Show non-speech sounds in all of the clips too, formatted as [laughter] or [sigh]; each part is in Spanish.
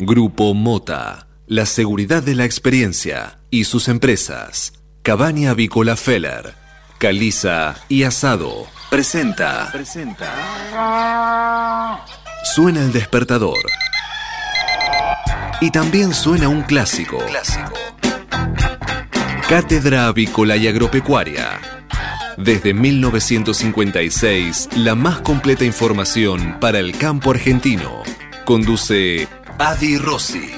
Grupo Mota, la seguridad de la experiencia y sus empresas. Cabaña Avícola Feller, Caliza y Asado. Presenta. Presenta. Suena el despertador. Y también suena un clásico. Clásico. Cátedra Avícola y Agropecuaria. Desde 1956, la más completa información para el campo argentino. Conduce Adi Rossi,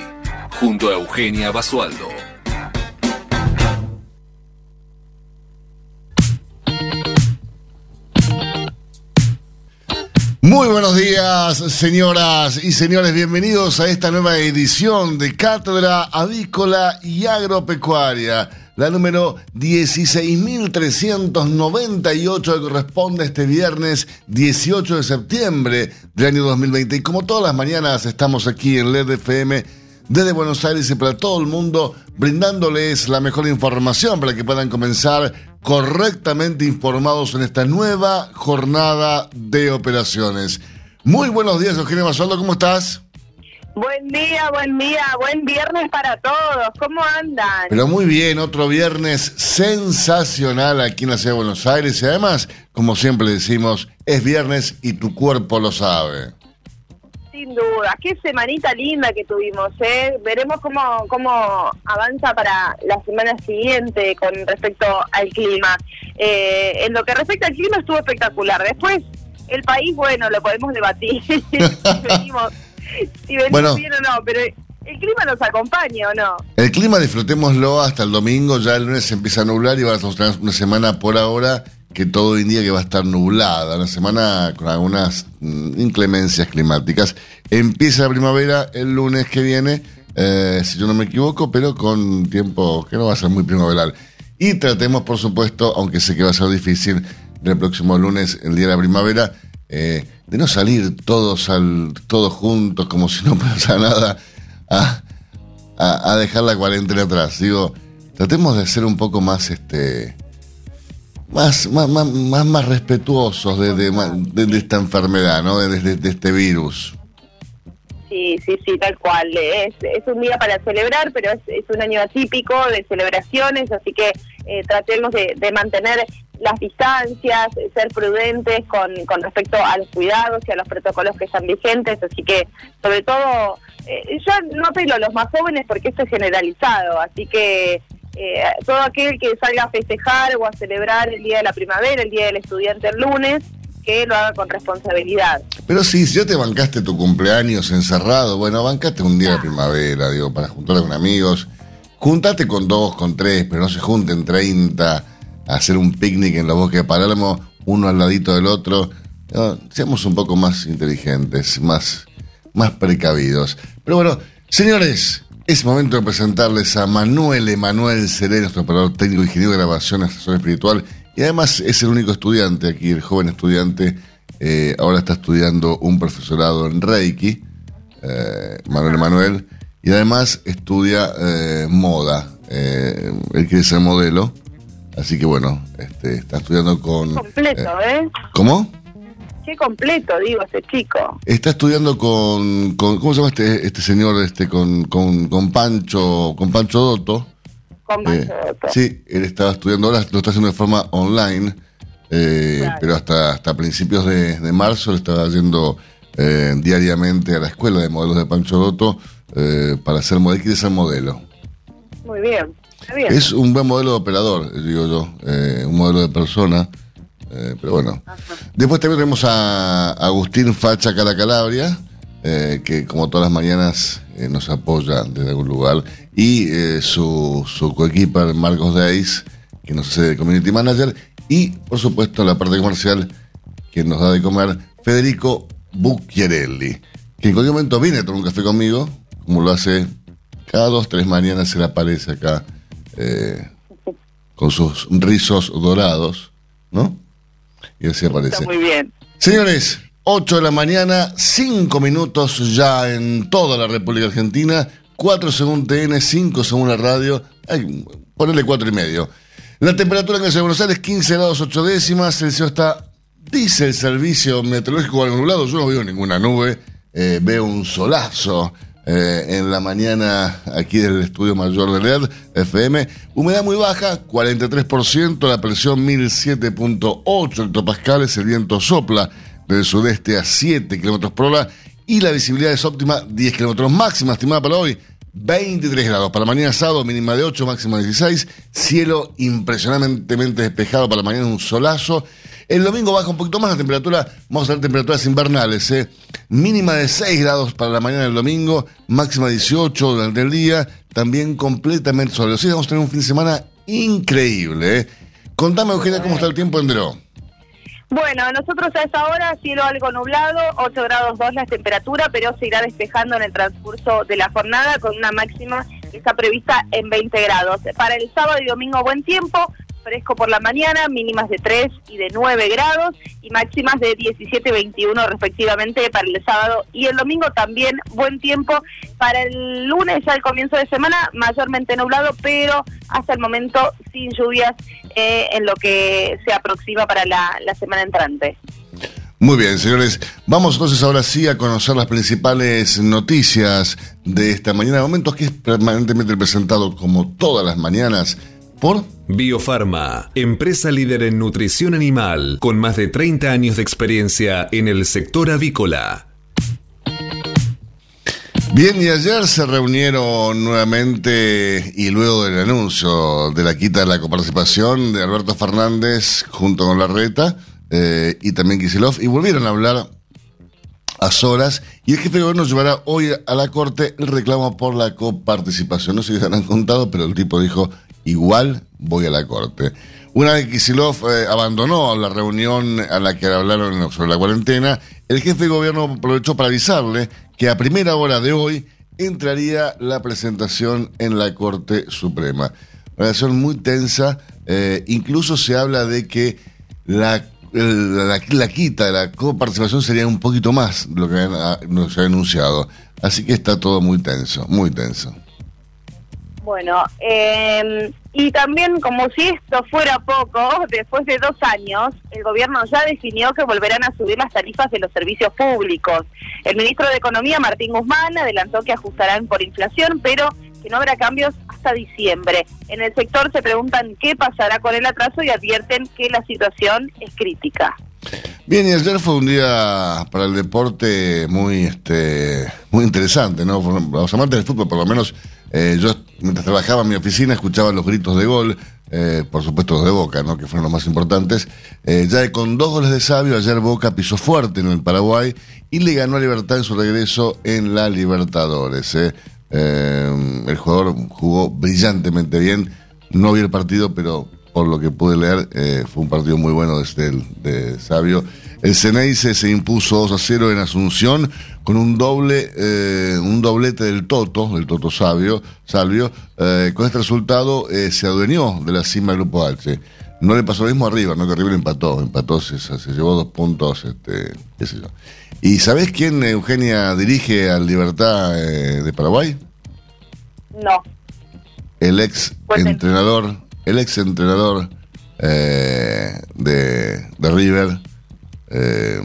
junto a Eugenia Basualdo. Muy buenos días, señoras y señores. Bienvenidos a esta nueva edición de Cátedra Avícola y Agropecuaria, la número 16.398 que corresponde a este viernes 18 de septiembre del año 2020. Y como todas las mañanas estamos aquí en LED FM desde Buenos Aires y para todo el mundo brindándoles la mejor información para que puedan comenzar correctamente informados en esta nueva jornada de operaciones. Muy buenos días, Eugenia Basualdo, ¿cómo estás? Buen día, buen día, buen viernes para todos. ¿Cómo andan? Pero muy bien, otro viernes sensacional aquí en la ciudad de Buenos Aires y además, como siempre decimos, es viernes y tu cuerpo lo sabe. Sin duda, qué semanita linda que tuvimos, ¿eh? Veremos cómo, cómo avanza para la semana siguiente con respecto al clima. Eh, en lo que respecta al clima estuvo espectacular. Después, el país, bueno, lo podemos debatir. [laughs] venimos, [laughs] si venimos Bueno. bien o no, pero el clima nos acompaña o no. El clima disfrutémoslo hasta el domingo, ya el lunes se empieza a nublar y va a tener una semana por ahora que todo indica que va a estar nublada, una semana con algunas mm, inclemencias climáticas. Empieza la primavera el lunes que viene, eh, si yo no me equivoco, pero con tiempo que no va a ser muy primaveral. Y tratemos, por supuesto, aunque sé que va a ser difícil, el próximo lunes, el día de la primavera, eh, de no salir todos al, todos juntos como si no pasara nada a, a, dejar la cuarentena atrás. Digo, tratemos de ser un poco más este más más, más, más, más respetuosos de, esta enfermedad, ¿no? De, este virus. Sí, sí, sí, tal cual. Es, es un día para celebrar, pero es, es un año atípico de celebraciones, así que eh, tratemos de mantener las distancias, ser prudentes con, con respecto a los cuidados y a los protocolos que están vigentes, así que sobre todo, eh, yo no apelo a los más jóvenes porque esto es generalizado, así que eh, todo aquel que salga a festejar o a celebrar el Día de la Primavera, el Día del Estudiante el lunes, que lo haga con responsabilidad. Pero sí, si ya te bancaste tu cumpleaños encerrado, bueno, bancaste un día de primavera, digo, para juntarte con amigos. Juntate con dos, con tres, pero no se junten 30 a hacer un picnic en la bosque de Palermo, uno al ladito del otro. Seamos un poco más inteligentes, más, más precavidos. Pero bueno, señores, es momento de presentarles a Manuel Emanuel Seré, nuestro operador técnico, ingeniero de grabación, asesor espiritual, y además es el único estudiante aquí, el joven estudiante, eh, ahora está estudiando un profesorado en Reiki, eh, Manuel Emanuel, y además estudia eh, moda, eh, él quiere ser modelo, así que bueno, este, está estudiando con... Completo, eh, ¿eh? ¿Cómo? Qué completo, digo, ese chico. Está estudiando con, con- ¿cómo se llama este, este señor? Este, con, con, con Pancho, con Pancho Dotto. Con Eh, Mazoto. sí, él estaba estudiando, ahora lo está haciendo de forma online, eh, Claro. pero hasta, hasta principios de, de marzo le estaba yendo eh, diariamente a la escuela de modelos de Pancho Dotto eh, para ser modelo, quiere ser modelo. Muy bien. Es un buen modelo de operador, digo yo, eh, un modelo de persona, eh, pero bueno. Después también tenemos a Agustín Facha Cala Calabria, eh, que como todas las mañanas eh, nos apoya desde algún lugar, y su, su coequiper Marcos Deis, que nos hace de Community Manager, y por supuesto la parte comercial que nos da de comer Federico Bucchiarelli, que en cualquier momento viene a tomar un café conmigo, como lo hace cada dos, tres mañanas, se le aparece acá eh, con sus rizos dorados, ¿no? Y así aparece. Está muy bien. Señores, 8 de la mañana, 5 minutos ya en toda la República Argentina, 4 según TN, 5 según la radio, ay, ponele 4 y medio. La temperatura en ciudad de Buenos Aires, 15 grados 8 décimas, el cielo está, dice el servicio meteorológico algo nublado, yo no veo ninguna nube, eh, veo un solazo, eh, en la mañana aquí del estudio mayor de LED FM. Humedad muy baja, 43%, la presión 1007.8 hectopascales, el viento sopla del sudeste a 7 kilómetros por hora y la visibilidad es óptima, 10 kilómetros máxima estimada para hoy. 23 grados. Para mañana sábado, mínima de 8, máxima de 16. Cielo impresionantemente despejado. Para mañana un solazo. El domingo baja un poquito más la temperatura. Vamos a ver temperaturas invernales. ¿eh? Mínima de 6 grados para la mañana del domingo. Máxima de 18 durante el día. También completamente soleado. Vamos a tener un fin de semana increíble. ¿eh? Contame, Eugenia, cómo está el tiempo en Dro. Bueno, nosotros a esa hora cielo algo nublado, 8 grados 2 la temperatura, pero se irá despejando en el transcurso de la jornada con una máxima que está prevista en 20 grados. Para el sábado y domingo buen tiempo, fresco por la mañana, mínimas de 3 y de 9 grados y máximas de 17 y 21 respectivamente para el sábado y el domingo también buen tiempo. Para el lunes ya el comienzo de semana mayormente nublado, pero hasta el momento sin lluvias eh, en lo que se aproxima para la, semana entrante. Muy bien, señores. Vamos entonces ahora sí a conocer las principales noticias de esta mañana. Momentos que es permanentemente presentado como todas las mañanas por Biofarma, empresa líder en nutrición animal, con más de 30 años de experiencia en el sector avícola. Bien, y ayer se reunieron nuevamente y luego del anuncio de la quita de la coparticipación de Alberto Fernández junto con Larreta eh, y también Kisilov y volvieron a hablar a solas y el jefe de gobierno llevará hoy a la corte el reclamo por la coparticipación. No sé si se han contado, pero el tipo dijo igual voy a la corte. Una vez que Kisilov eh, abandonó la reunión a la que hablaron sobre la cuarentena, el jefe de gobierno aprovechó para avisarle que a primera hora de hoy entraría la presentación en la Corte Suprema. Relación muy tensa, eh, incluso se habla de que la, la, quita de la coparticipación sería un poquito más de lo que nos ha anunciado. Así que está todo muy tenso, muy tenso. Bueno, eh, y también como si esto fuera poco, después de dos años, el gobierno ya definió que volverán a subir las tarifas de los servicios públicos. El ministro de Economía, Martín Guzmán, adelantó que ajustarán por inflación, pero que no habrá cambios hasta diciembre. En el sector se preguntan qué pasará con el atraso y advierten que la situación es crítica. Bien, y ayer fue un día para el deporte muy este muy interesante, ¿no? Los amantes del fútbol, por lo menos, eh, yo mientras trabajaba en mi oficina escuchaba los gritos de gol, eh, por supuesto los de Boca, ¿no? que fueron los más importantes. Eh, ya con dos goles de Sabio, ayer Boca pisó fuerte en el Paraguay y le ganó a Libertad en su regreso en la Libertadores. el jugador jugó brillantemente bien, no vi el partido, pero por lo que pude leer, eh, fue un partido muy bueno desde el, de Sabio. El Ceneice se impuso 2 a 0 en Asunción con un doble, eh, un doblete del Toto, del Toto Sabio, Salvio. Eh, con este resultado se adueñó de la cima del Grupo H. No le pasó lo mismo arriba, no que River empató, empató, se, se llevó dos puntos, este, qué sé yo. ¿Y sabés quién, Eugenia, dirige al Libertad de Paraguay? No. El ex entrenador el ex entrenador eh, de, River, eh,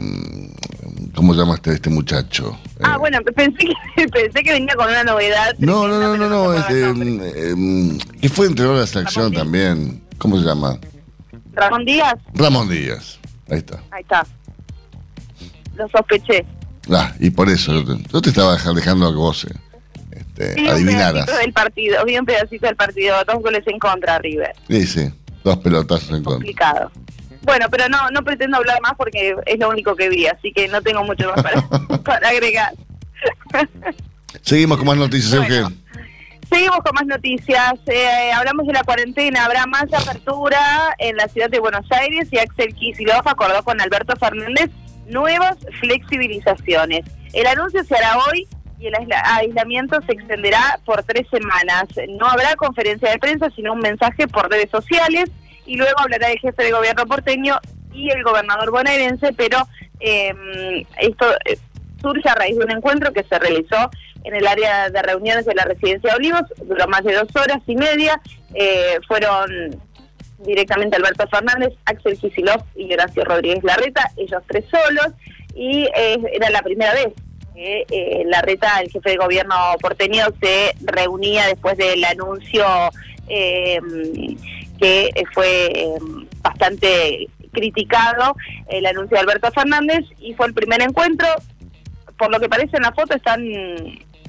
¿cómo llamaste este muchacho? Ah, eh, bueno, pensé que, [laughs] pensé que venía con una novedad. No, no, no, no, no, eh, que fue entrenador de la selección también. ¿Cómo se llama? Ramón Díaz. Ramón Díaz, ahí está. Ahí está. Lo sospeché. Ah, y por eso yo te, estaba dejando a que vos este, adivinaras. del partido, vi un pedacito del partido, dos goles en contra River. Sí, sí, dos pelotazos en Complicado. Bueno, pero no no pretendo hablar más porque es lo único que vi, así que no tengo mucho más para, [laughs] agregar. Seguimos con más noticias, Eugenio. Seguimos con más noticias. Eh, hablamos de la cuarentena. Habrá más apertura en la ciudad de Buenos Aires y Axel Kicillof acordó con Alberto Fernández nuevas flexibilizaciones. El anuncio se hará hoy y el aislamiento se extenderá por tres semanas. No habrá conferencia de prensa, sino un mensaje por redes sociales y luego hablará el jefe de gobierno porteño y el gobernador bonaerense, pero em, esto eh, surge a raíz de un encuentro que se realizó en el área de reuniones de la residencia de Olivos, duró más de dos horas y media, eh, fueron directamente Alberto Fernández, Axel Kicillof y Horacio Rodríguez Larreta, ellos tres solos, y eh, era la primera vez que eh, la reta, el jefe de gobierno porteño, se reunía después del anuncio eh, que fue eh, bastante criticado, el anuncio de Alberto Fernández, y fue el primer encuentro. Por lo que parece en la foto, están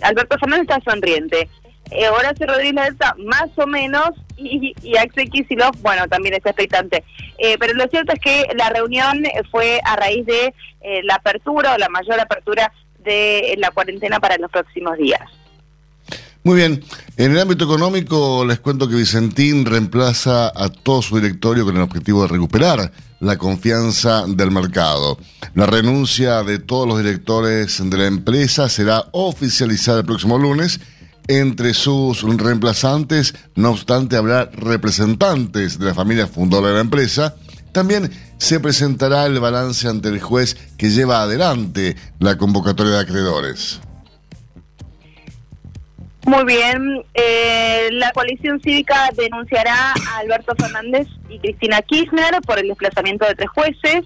Alberto Fernández está sonriente. Eh, Horacio Rodríguez está más o menos y, y Axel Kicillof, bueno, también está expectante. Eh, pero lo cierto es que la reunión fue a raíz de eh, la apertura o la mayor apertura de la cuarentena para los próximos días. Muy bien. En el ámbito económico, les cuento que Vicentín reemplaza a todo su directorio con el objetivo de recuperar la confianza del mercado. La renuncia de todos los directores de la empresa será oficializada el próximo lunes. Entre sus reemplazantes, no obstante, habrá representantes de la familia fundadora de la empresa. También se presentará el balance ante el juez que lleva adelante la convocatoria de acreedores. Muy bien, eh, la coalición cívica denunciará a Alberto Fernández y Cristina Kirchner por el desplazamiento de tres jueces.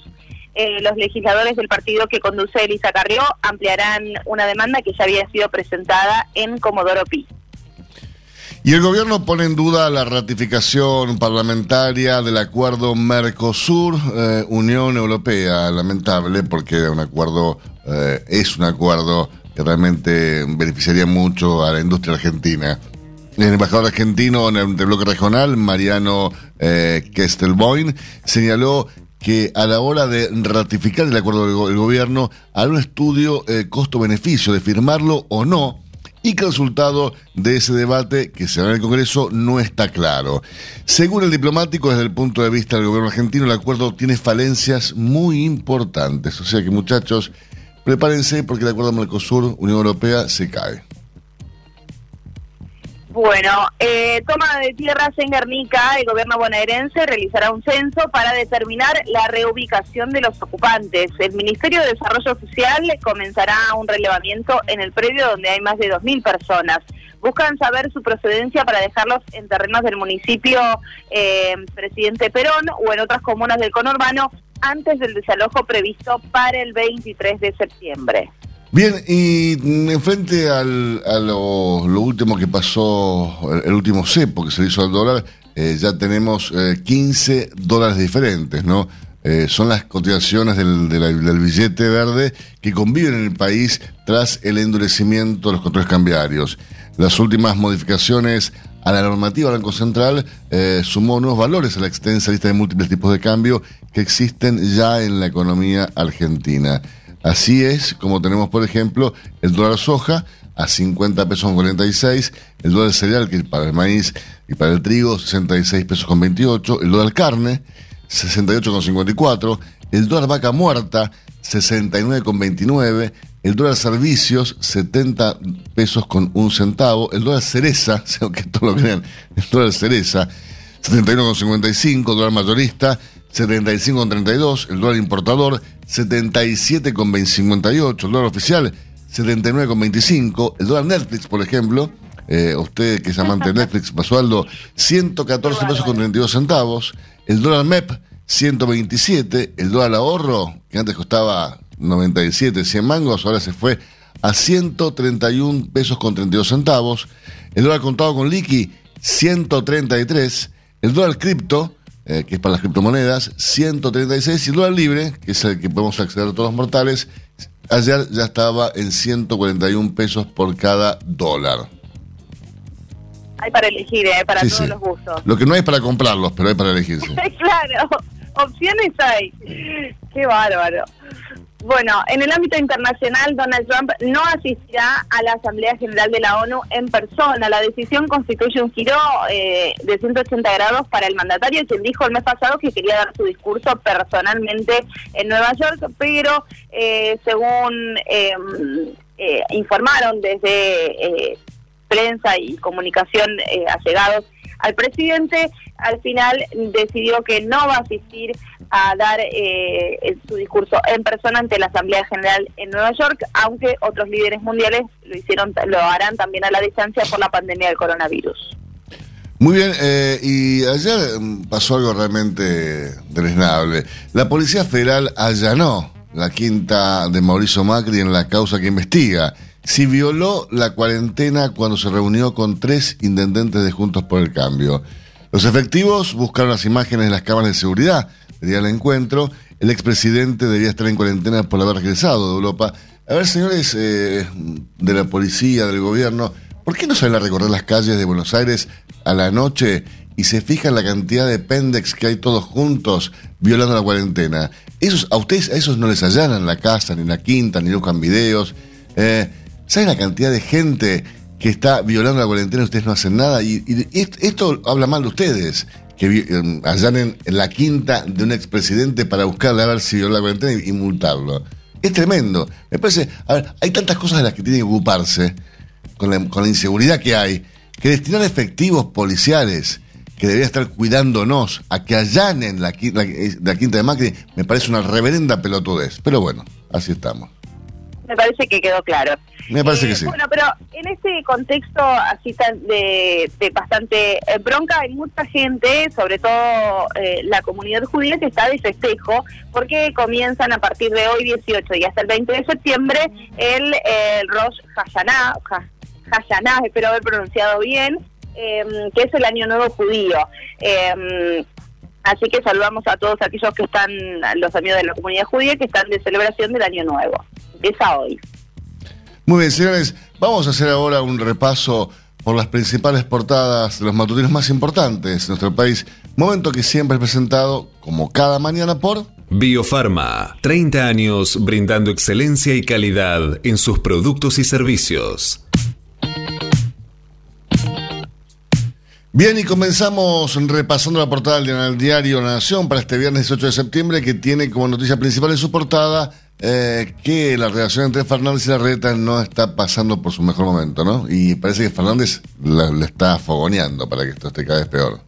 Eh, los legisladores del partido que conduce Elisa Carrió ampliarán una demanda que ya había sido presentada en Comodoro Pi. Y el gobierno pone en duda la ratificación parlamentaria del acuerdo Mercosur-Unión Europea. Lamentable porque un acuerdo, eh, es un acuerdo realmente beneficiaría mucho a la industria argentina. El embajador argentino en el, bloque regional, Mariano eh, Kestelboin, señaló que a la hora de ratificar el acuerdo del gobierno, hará un estudio eh, costo-beneficio de firmarlo o no, y que el resultado de ese debate que se hará en el Congreso no está claro. Según el diplomático, desde el punto de vista del gobierno argentino, el acuerdo tiene falencias muy importantes. O sea que, muchachos, prepárense porque el acuerdo Mercosur, Unión Europea, se cae. Bueno, eh, toma de tierras en Guernica, el gobierno bonaerense realizará un censo para determinar la reubicación de los ocupantes. El Ministerio de Desarrollo Social comenzará un relevamiento en el predio donde hay más de 2.000 personas. Buscan saber su procedencia para dejarlos en terrenos del municipio eh, Presidente Perón o en otras comunas del conurbano antes del desalojo previsto para el 23 de septiembre. Bien, y en frente al, a lo, último que pasó, el, último cepo que se hizo al dólar, eh, ya tenemos 15 eh, dólares diferentes, ¿no? Eh, son las cotizaciones del, del, billete verde que conviven en el país tras el endurecimiento de los controles cambiarios. Las últimas modificaciones a la normativa Banco Central sumó nuevos valores a la extensa lista de múltiples tipos de cambio que existen ya en la economía argentina. Así es como tenemos, por ejemplo, el dólar soja a 50 pesos con 46, el dólar cereal, que para el maíz y para el trigo, 66 pesos con 28, el dólar carne, 68 con 54, el dólar vaca muerta, 69 con 29, el dólar servicios, 70 pesos con un centavo, el dólar cereza, [laughs] aunque todos lo crean, el dólar cereza, 71 con 55, el dólar mayorista, 75 con 32, el dólar importador 77 con 58, el dólar oficial 79 con 25, el dólar Netflix, por ejemplo, eh, usted que es amante de Netflix, [laughs] Basualdo, 114 pesos con 32 centavos, el dólar MEP 127, el dólar ahorro, que antes costaba 97, 100 mangos, ahora se fue a 131 pesos con 32 centavos, el dólar contado con liqui 133, el dólar cripto eh, que es para las criptomonedas, 136 y el dólar libre, que es el que podemos acceder a todos los mortales, ayer ya estaba en 141 pesos por cada dólar. Hay para elegir, ¿eh? para todos los gustos. Lo que no hay para comprarlos, pero hay para elegirse. [laughs] claro, opciones hay. Qué bárbaro. Bueno, en el ámbito internacional, Donald Trump no asistirá a la Asamblea General de la ONU en persona. La decisión constituye un giro eh, de 180 grados para el mandatario, quien dijo el mes pasado que quería dar su discurso personalmente en Nueva York, pero eh, según em, eh, informaron desde prensa y comunicación allegados al presidente, al final decidió que no va a asistir a dar eh, su discurso en persona ante la Asamblea General en Nueva York, aunque otros líderes mundiales lo hicieron, lo harán también a la distancia por la pandemia del coronavirus. Muy bien, eh, y ayer mm, pasó algo realmente deleznable. La Policía Federal allanó la quinta de Mauricio Macri en la causa que investiga. Si violó la cuarentena cuando se reunió con tres intendentes de Juntos por el Cambio. Los efectivos buscaron las imágenes de las cámaras de seguridad del día del encuentro. El expresidente debía estar en cuarentena por haber regresado de Europa. A ver, señores eh, de la policía, del gobierno, ¿por qué no salen a recorrer las calles de Buenos Aires a la noche y se fijan la cantidad de pendex que hay todos juntos violando la cuarentena? Esos, a ustedes a esos no les allanan la casa, ni la quinta, ni buscan videos. Eh, ¿Saben la cantidad de gente que está violando la cuarentena y ustedes no hacen nada? Y, esto habla mal de ustedes, que eh, allanen la quinta de un expresidente para buscarle a ver si violó la cuarentena y, multarlo. Es tremendo. Me parece, hay tantas cosas de las que tienen que ocuparse con la, inseguridad que hay, que destinar efectivos policiales que debería estar cuidándonos a que allanen la, la, la quinta de Macri, me parece una reverenda pelotudez. Pero bueno, así estamos me parece que quedó claro. Me parece que eh, sí. Bueno, pero en este contexto así tan de, bastante eh, bronca, hay mucha gente, sobre todo eh, la comunidad judía, que está de festejo, porque comienzan a partir de hoy 18 y hasta el 20 de septiembre el, el Rosh Hashanah, Hashanah, espero haber pronunciado bien, em, que es el Año Nuevo Judío. Em, así que saludamos a todos aquellos que están, los amigos de la comunidad judía, que están de celebración del Año Nuevo empieza hoy. Muy bien, señores, vamos a hacer ahora un repaso por las principales portadas de los matutinos más importantes de nuestro país. Momento que siempre es presentado, como cada mañana, por... Biofarma, 30 años brindando excelencia y calidad en sus productos y servicios. Bien, y comenzamos repasando la portada del diario La Nación para este viernes 18 de septiembre, que tiene como noticia principal en su portada eh, que la relación entre Fernández y Larreta no está pasando por su mejor momento, ¿no? Y parece que Fernández le está fogoneando para que esto esté cada vez peor.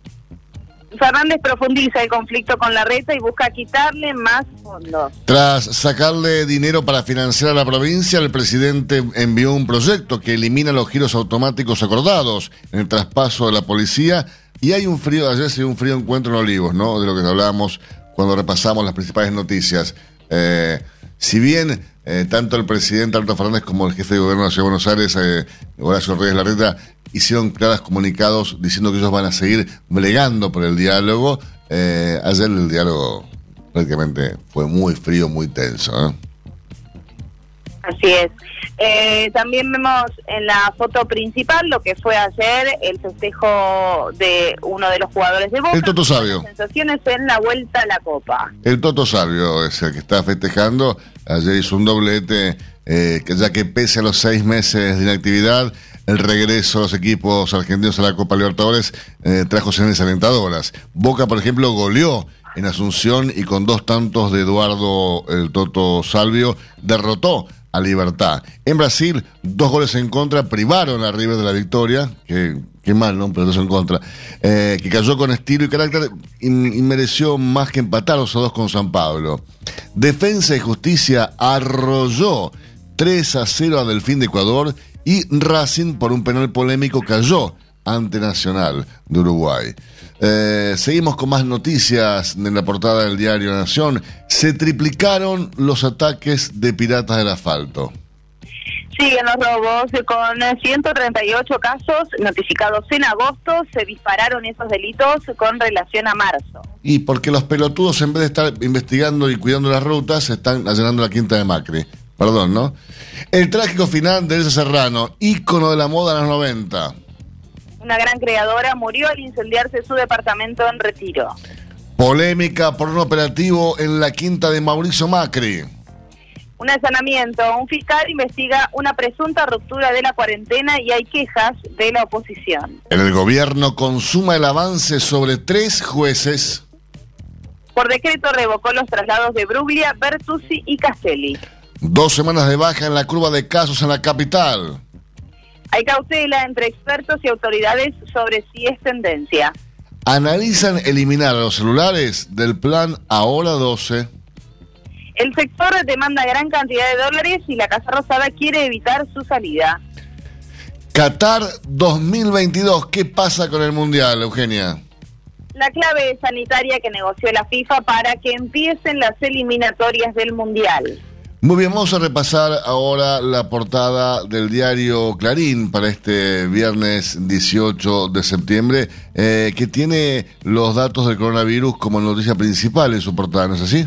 Fernández profundiza el conflicto con Larreta y busca quitarle más fondos. Tras sacarle dinero para financiar a la provincia, el presidente envió un proyecto que elimina los giros automáticos acordados en el traspaso de la policía. Y hay un frío, ayer se dio un frío encuentro en Olivos, ¿no? De lo que hablábamos cuando repasamos las principales noticias. Eh, si bien eh, tanto el presidente Alberto Fernández como el jefe de gobierno de la de Buenos Aires, eh, Horacio Reyes Larreta, hicieron claros comunicados diciendo que ellos van a seguir bregando por el diálogo, eh, ayer el diálogo prácticamente fue muy frío, muy tenso. Así es. Eh, también vemos en la foto principal lo que fue ayer el festejo de uno de los jugadores de Boca. El Toto Sabio. Sensaciones en la vuelta a la Copa. El Toto Sabio es el que está festejando. Ayer hizo un doblete, eh, ya que pese a los seis meses de inactividad, el regreso de los equipos argentinos a la Copa Libertadores eh, trajo señales alentadoras. Boca, por ejemplo, goleó en Asunción y con dos tantos de Eduardo el Toto Salvio derrotó a Libertad. En Brasil, dos goles en contra privaron a River de la victoria, que, mal, ¿no? Pero dos en contra, eh, que cayó con estilo y carácter y, mereció más que empatar los dos con San Pablo. Defensa y Justicia arrolló 3 a 0 a Delfín de Ecuador y Racing por un penal polémico cayó ante Nacional de Uruguay. Eh, seguimos con más noticias en la portada del diario Nación. Se triplicaron los ataques de piratas del asfalto. Siguen los robos con 138 casos notificados en agosto. Se dispararon esos delitos con relación a marzo. Y porque los pelotudos, en vez de estar investigando y cuidando las rutas, están allanando la quinta de Macri. Perdón, ¿no? El trágico final de Elsa Serrano, ícono de la moda en los 90 una gran creadora, murió al incendiarse su departamento en Retiro. Polémica por un operativo en la quinta de Mauricio Macri. Un allanamiento. Un fiscal investiga una presunta ruptura de la cuarentena y hay quejas de la oposición. El gobierno consuma el avance sobre tres jueces. Por decreto revocó los traslados de Bruglia, Bertuzzi y Castelli. Dos semanas de baja en la curva de casos en la capital. Hay cautela entre expertos y autoridades sobre si es tendencia. Analizan eliminar a los celulares del plan Ahora 12. El sector demanda gran cantidad de dólares y la Casa Rosada quiere evitar su salida. Qatar 2022, ¿qué pasa con el Mundial, Eugenia? la clave sanitaria que negoció la FIFA para que empiecen las eliminatorias del Mundial. Muy bien, vamos a repasar ahora la portada del diario Clarín para este viernes 18 de septiembre, eh, que tiene los datos del coronavirus como noticia principal en su portada, ¿no es así?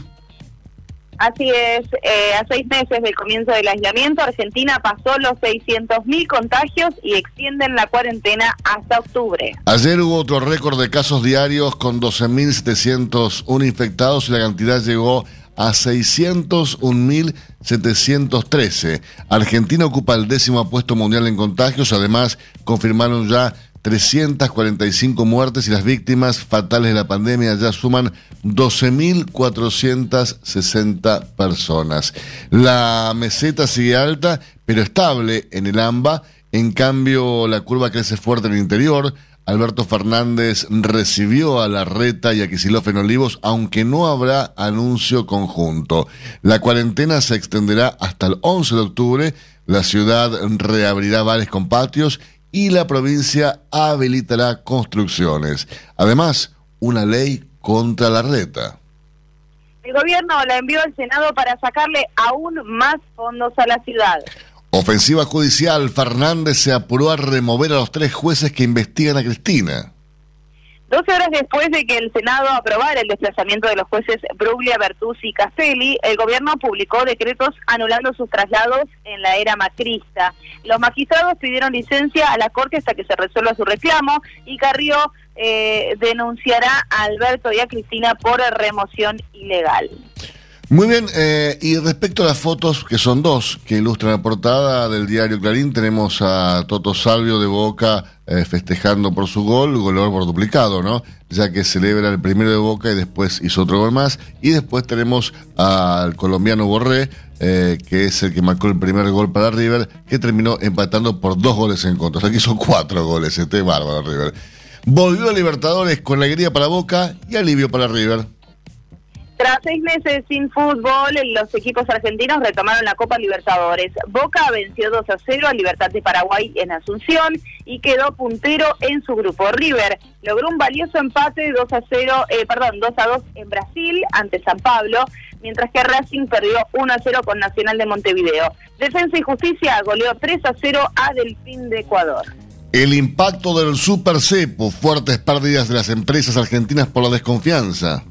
Así es, eh, a seis meses del comienzo del aislamiento, Argentina pasó los 600.000 contagios y extienden la cuarentena hasta octubre. Ayer hubo otro récord de casos diarios con 12.701 infectados y la cantidad llegó a 601.713. Argentina ocupa el décimo puesto mundial en contagios, además confirmaron ya 345 muertes y las víctimas fatales de la pandemia ya suman 12.460 personas. La meseta sigue alta, pero estable en el AMBA. En cambio, la curva crece fuerte en el interior. Alberto Fernández recibió a Larreta y a Kicillof Olivos, aunque no habrá anuncio conjunto. La cuarentena se extenderá hasta el 11 de octubre. La ciudad reabrirá bares con patios y la provincia habilitará construcciones. Además, una ley contra la reta. El gobierno la envió al Senado para sacarle aún más fondos a la ciudad. Ofensiva judicial, Fernández se apuró a remover a los tres jueces que investigan a Cristina. Doce horas después de que el Senado aprobara el desplazamiento de los jueces Bruglia, Bertuzzi y Castelli, el gobierno publicó decretos anulando sus traslados en la era macrista. Los magistrados pidieron licencia a la Corte hasta que se resuelva su reclamo y Carrió eh, denunciará a Alberto y a Cristina por remoción ilegal. Muy bien, eh, y respecto a las fotos, que son dos, que ilustran la portada del diario Clarín, tenemos a Toto Salvio de Boca eh, festejando por su gol, golor por duplicado, ¿no? Ya que celebra el primero de Boca y después hizo otro gol más. Y después tenemos al colombiano Borré, eh, que es el que marcó el primer gol para River, que terminó empatando por dos goles en contra. O sea, que hizo cuatro goles, este bárbaro River. Volvió a Libertadores con alegría para Boca y alivio para River. Tras seis meses sin fútbol, los equipos argentinos retomaron la Copa Libertadores. Boca venció 2 a 0 a Libertad de Paraguay en Asunción y quedó puntero en su grupo. River logró un valioso empate 2 a 0, eh, perdón, 2 a 2 en Brasil ante San Pablo, mientras que Racing perdió 1 a 0 con Nacional de Montevideo. Defensa y Justicia goleó 3 a 0 a Delfín de Ecuador. El impacto del Super Cepo, fuertes pérdidas de las empresas argentinas por la desconfianza.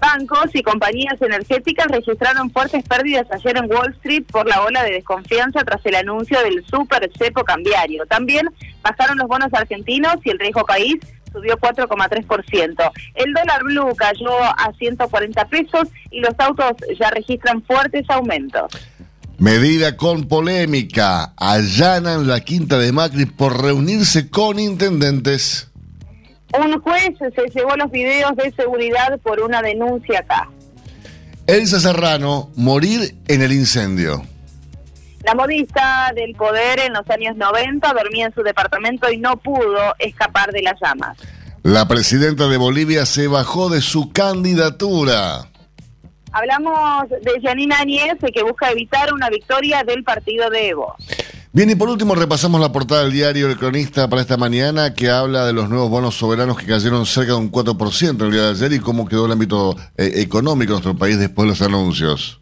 Bancos y compañías energéticas registraron fuertes pérdidas ayer en Wall Street por la ola de desconfianza tras el anuncio del super cepo cambiario. También bajaron los bonos argentinos y el riesgo país subió 4,3%. El dólar blue cayó a 140 pesos y los autos ya registran fuertes aumentos. Medida con polémica. Allanan la quinta de Macri por reunirse con intendentes. Un juez se llevó los videos de seguridad por una denuncia acá. Elsa Serrano, morir en el incendio. La modista del poder en los años 90 dormía en su departamento y no pudo escapar de las llamas. La presidenta de Bolivia se bajó de su candidatura. Hablamos de Janina Añez, que busca evitar una victoria del partido de Evo. Bien, y por último repasamos la portada del diario El Cronista para esta mañana que habla de los nuevos bonos soberanos que cayeron cerca de un 4% el día de ayer y cómo quedó el ámbito eh, económico de nuestro país después de los anuncios.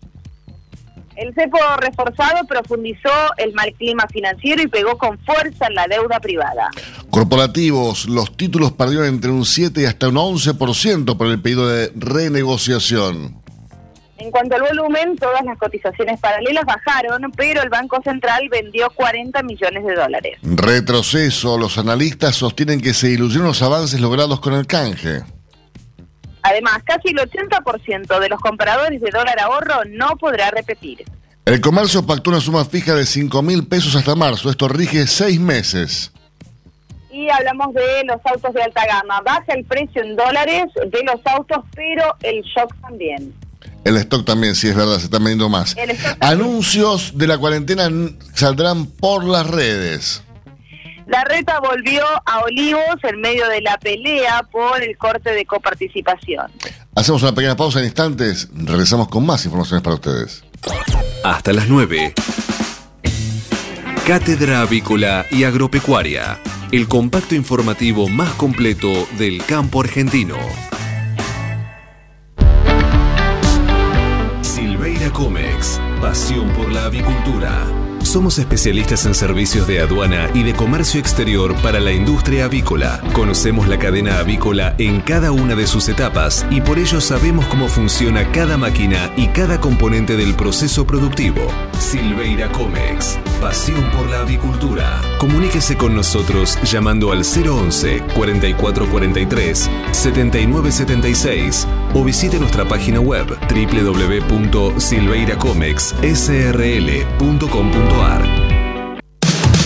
El cepo reforzado profundizó el mal clima financiero y pegó con fuerza en la deuda privada. Corporativos, los títulos perdieron entre un 7 y hasta un 11% por el pedido de renegociación. En cuanto al volumen, todas las cotizaciones paralelas bajaron, pero el Banco Central vendió 40 millones de dólares. Retroceso. Los analistas sostienen que se ilusionan los avances logrados con el canje. Además, casi el 80% de los compradores de dólar ahorro no podrá repetir. El comercio pactó una suma fija de 5 mil pesos hasta marzo. Esto rige seis meses. Y hablamos de los autos de alta gama. Baja el precio en dólares de los autos, pero el shock también. El stock también, sí es verdad, se está vendiendo más. Anuncios de la cuarentena saldrán por las redes. La reta volvió a Olivos en medio de la pelea por el corte de coparticipación. Hacemos una pequeña pausa en instantes, regresamos con más informaciones para ustedes. Hasta las 9. Cátedra Avícola y Agropecuaria el compacto informativo más completo del campo argentino. Comex, pasión por la avicultura. Somos especialistas en servicios de aduana y de comercio exterior para la industria avícola. Conocemos la cadena avícola en cada una de sus etapas y por ello sabemos cómo funciona cada máquina y cada componente del proceso productivo. Silveira Comex, pasión por la avicultura. Comuníquese con nosotros llamando al 011 4443 7976 o visite nuestra página web www.silveiracomexsrl.com.ar.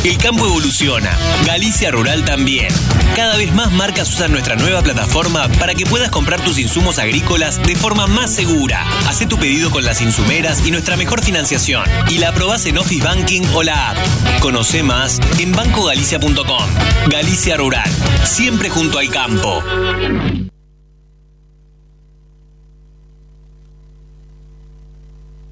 El campo evoluciona, Galicia Rural también. Cada vez más marcas usan nuestra nueva plataforma para que puedas comprar tus insumos agrícolas de forma más segura. Haz tu pedido con las insumeras y nuestra mejor financiación. Y la aprobás en Office Banking o la app. Conoce más en bancogalicia.com. Galicia Rural, siempre junto al campo.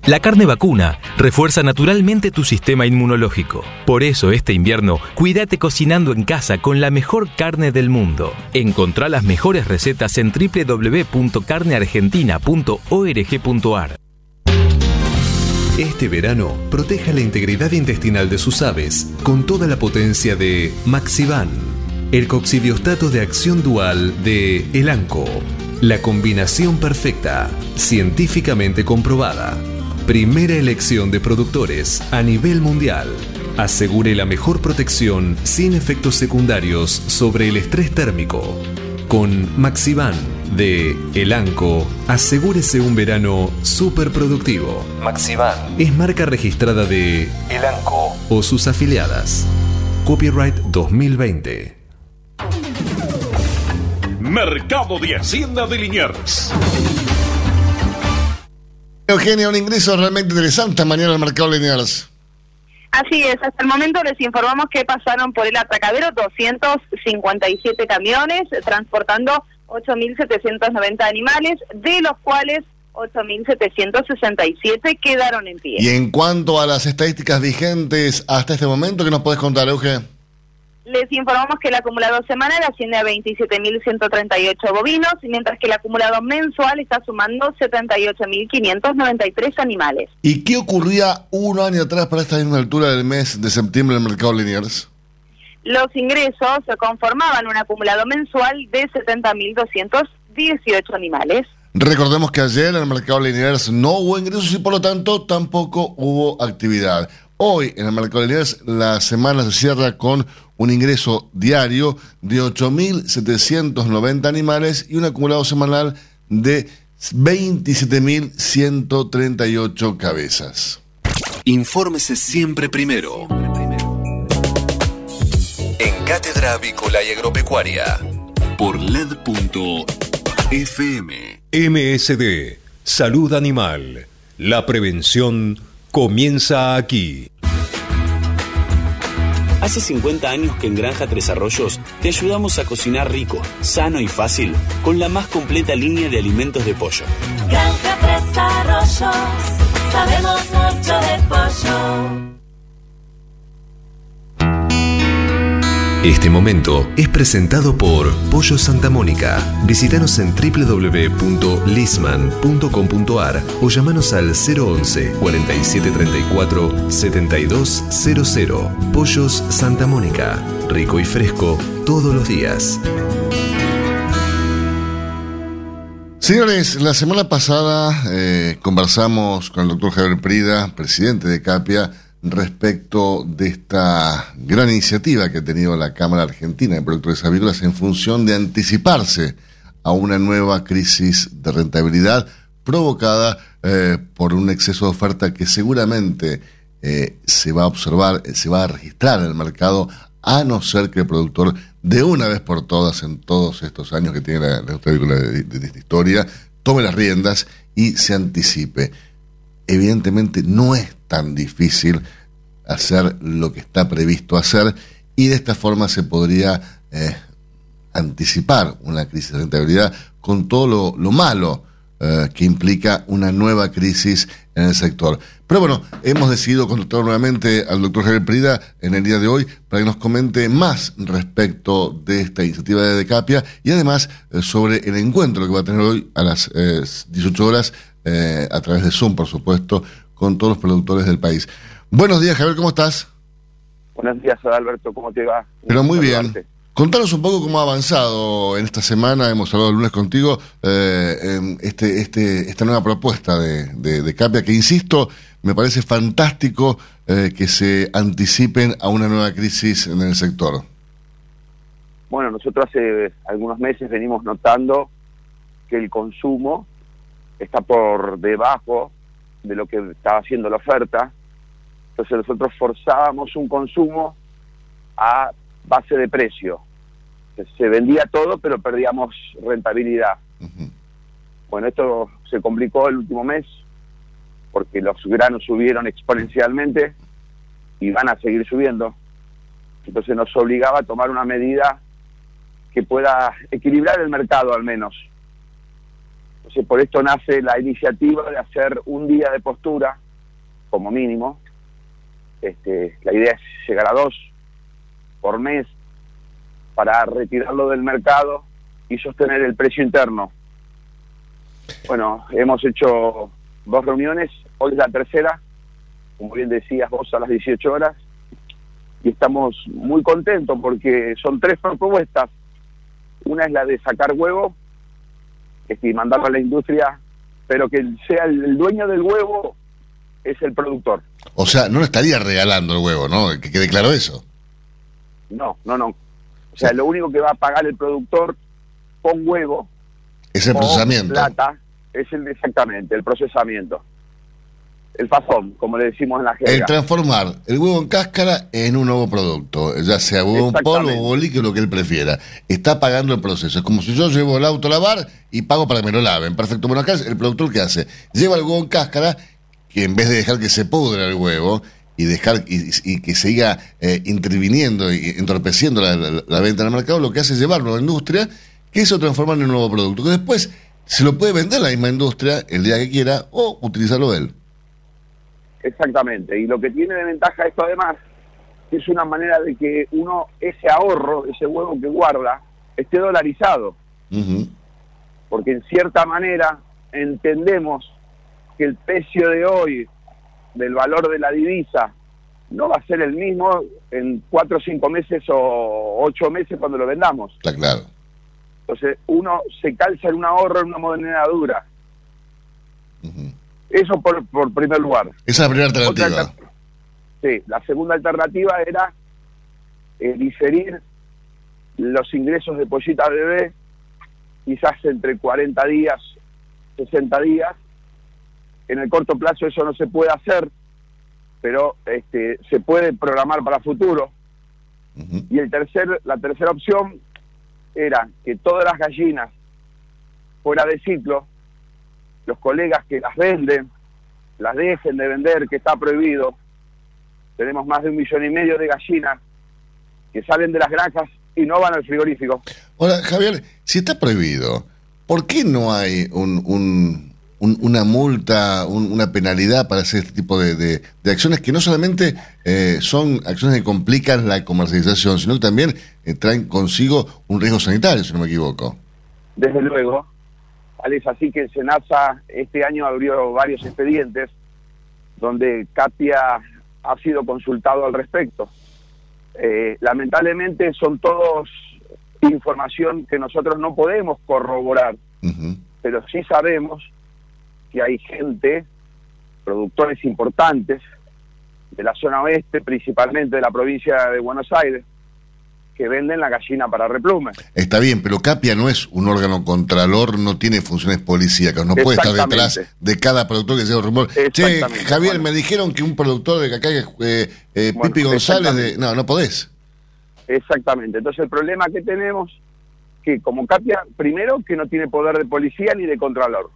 La carne vacuna refuerza naturalmente tu sistema inmunológico. Por eso este invierno, cuídate cocinando en casa con la mejor carne del mundo. Encontrá las mejores recetas en www.carneargentina.org.ar. Este verano, proteja la integridad intestinal de sus aves con toda la potencia de Maxivan, el coccidiostato de acción dual de Elanco. La combinación perfecta, científicamente comprobada. Primera elección de productores a nivel mundial. Asegure la mejor protección sin efectos secundarios sobre el estrés térmico. Con Maxivan de Elanco, asegúrese un verano súper productivo. Maxivan. Es marca registrada de Elanco. o sus afiliadas. Copyright 2020. Mercado de Hacienda de Liniers. Eugenia, un ingreso realmente interesante mañana al mercado Liniers. Así es, hasta el momento les informamos que pasaron por el atracadero 257 camiones transportando 8.790 animales, de los cuales 8.767 quedaron en pie. Y en cuanto a las estadísticas vigentes hasta este momento, ¿qué nos puedes contar, Euge? Les informamos que el acumulado semanal asciende a 27.138 bovinos, mientras que el acumulado mensual está sumando 78.593 animales. ¿Y qué ocurría un año atrás para esta misma altura del mes de septiembre en el mercado Liniers? Los ingresos se conformaban un acumulado mensual de 70.218 animales. Recordemos que ayer en el mercado Liniers no hubo ingresos y por lo tanto tampoco hubo actividad. Hoy en el mercado Liniers la semana se cierra con un ingreso diario de 8.790 animales y un acumulado semanal de 27.138 cabezas. Infórmese siempre primero. En Cátedra Avícola y Agropecuaria. Por LED.fm. MSD, Salud Animal. La prevención comienza aquí. Hace 50 años que en Granja Tres Arroyos te ayudamos a cocinar rico, sano y fácil con la más completa línea de alimentos de pollo. Granja Tres Arroyos, sabemos mucho de pollo. Este momento es presentado por Pollo Santa Mónica. Visítanos en www.lisman.com.ar o llamanos al 011 4734 7200. Pollos Santa Mónica. Rico y fresco todos los días. Señores, la semana pasada eh, conversamos con el doctor Javier Prida, presidente de CAPIA, respecto de esta gran iniciativa que ha tenido la Cámara Argentina de Productores Avícolas en función de anticiparse a una nueva crisis de rentabilidad provocada eh, por un exceso de oferta que seguramente eh, se va a observar, eh, se va a registrar en el mercado, a no ser que el productor de una vez por todas en todos estos años que tiene la, la de, de- de historia, tome las riendas y se anticipe evidentemente no es tan difícil hacer lo que está previsto hacer y de esta forma se podría eh, anticipar una crisis de rentabilidad con todo lo, lo malo eh, que implica una nueva crisis en el sector. Pero bueno, hemos decidido contactar nuevamente al doctor Javier Prida en el día de hoy para que nos comente más respecto de esta iniciativa de Decapia y además eh, sobre el encuentro que va a tener hoy a las 18 horas eh, a través de Zoom, por supuesto, con todos los productores del país. Buenos días, Javier, ¿cómo estás? Buenos días, Alberto, ¿cómo te va? Pero muy bien. Contanos un poco cómo ha avanzado en esta semana, hemos hablado el lunes contigo, eh, este, este, esta nueva propuesta de, de, Capia, que insisto, me parece fantástico eh, que se anticipen a una nueva crisis en el sector. Bueno, nosotros hace algunos meses venimos notando que el consumo está por debajo de lo que estaba haciendo la oferta. Entonces nosotros forzábamos un consumo a base de precio. Se vendía todo, pero perdíamos rentabilidad. Bueno, esto se complicó el último mes porque los granos subieron exponencialmente y van a seguir subiendo. Entonces nos obligaba a tomar una medida que pueda equilibrar el mercado al menos por esto nace la iniciativa de hacer un día de postura, como mínimo. Este, la idea es llegar a dos por mes para retirarlo del mercado y sostener el precio interno. Bueno, hemos hecho dos reuniones, hoy es la tercera, como bien decías vos, a las 18 horas, y estamos muy contentos porque son tres propuestas. Una es la de sacar huevo, y mandarlo a la industria, pero que sea el, dueño del huevo es el productor. O sea, no le estaría regalando el huevo, ¿no? Que quede claro eso. No, no, no. O sea, lo único que va a pagar el productor con huevo es el procesamiento. Plata, es el exactamente, el procesamiento el fazón, como le decimos en la jerga. El transformar el huevo en cáscara en un nuevo producto, ya sea huevo en polvo o líquido, lo que él prefiera. Está pagando el proceso. Es como si yo llevo el auto a lavar y pago para que me lo laven. Perfecto. Bueno, acá el productor que hace, lleva el huevo en cáscara, que en vez de dejar que se pudra el huevo y dejar y, que siga eh, interviniendo y entorpeciendo la, la, venta en el mercado, lo que hace es llevarlo a la industria, que eso transforma en un nuevo producto, que después se lo puede vender la misma industria el día que quiera o utilizarlo él. Exactamente. Y lo que tiene de ventaja esto además es una manera de que uno, ese ahorro, ese huevo que guarda, esté dolarizado. Porque en cierta manera entendemos que el precio de hoy del valor de la divisa no va a ser el mismo en cuatro o cinco meses o ocho meses cuando lo vendamos. Está claro. Entonces uno se calza en un ahorro en una moneda dura. Eso por, por primer lugar. Esa es la primera alternativa. sí, la segunda alternativa era eh, diferir los ingresos de pollita bebé quizás entre 40 días, 60 días. En el corto plazo eso no se puede hacer, pero este, se puede programar para futuro. Y el tercer, la tercera opción era que todas las gallinas fuera de ciclo los colegas que las venden las dejen de vender, que está prohibido. Tenemos más de un millón y medio de gallinas que salen de las granjas y no van al frigorífico. Hola, Javier, si está prohibido, ¿por qué no hay un, una multa, una penalidad para hacer este tipo de, acciones que no solamente eh, son acciones que complican la comercialización, sino que también eh, traen consigo un riesgo sanitario, si no me equivoco? Desde luego, es así que Senasa este año abrió varios expedientes donde Katia ha sido consultado al respecto. Eh, lamentablemente son todos información que nosotros no podemos corroborar, pero sí sabemos que hay gente, productores importantes de la zona oeste, principalmente de la provincia de Buenos Aires, que venden la gallina para replume. Está bien, pero Capia no es un órgano contralor, no tiene funciones policíacas, no puede estar detrás de cada productor que sea un rumor. Che, Javier, me dijeron que un productor de cacá, eh, eh, Pipi González, de... no, no podés. Exactamente, entonces el problema que tenemos, que como Capia, primero que no tiene poder de policía ni de contralor.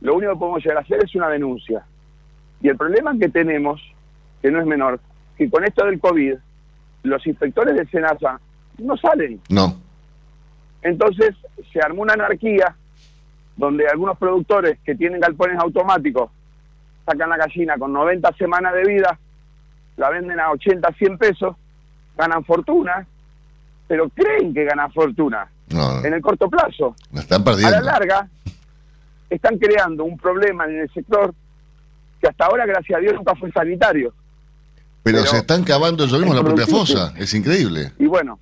Lo único que podemos llegar a hacer es una denuncia. Y el problema que tenemos, que no es menor, que con esto del COVID, los inspectores de SENASA no salen. No. Entonces se armó una anarquía donde algunos productores que tienen galpones automáticos sacan la gallina con 90 semanas de vida, la venden a 80, 100 pesos, ganan fortuna, pero creen que ganan fortuna No, en el corto plazo. la están A perdiendo. la larga, están creando un problema en el sector que hasta ahora, gracias a Dios, nunca fue sanitario. Pero, pero se están cavando ellos mismos la propia fosa. Es increíble. Y bueno,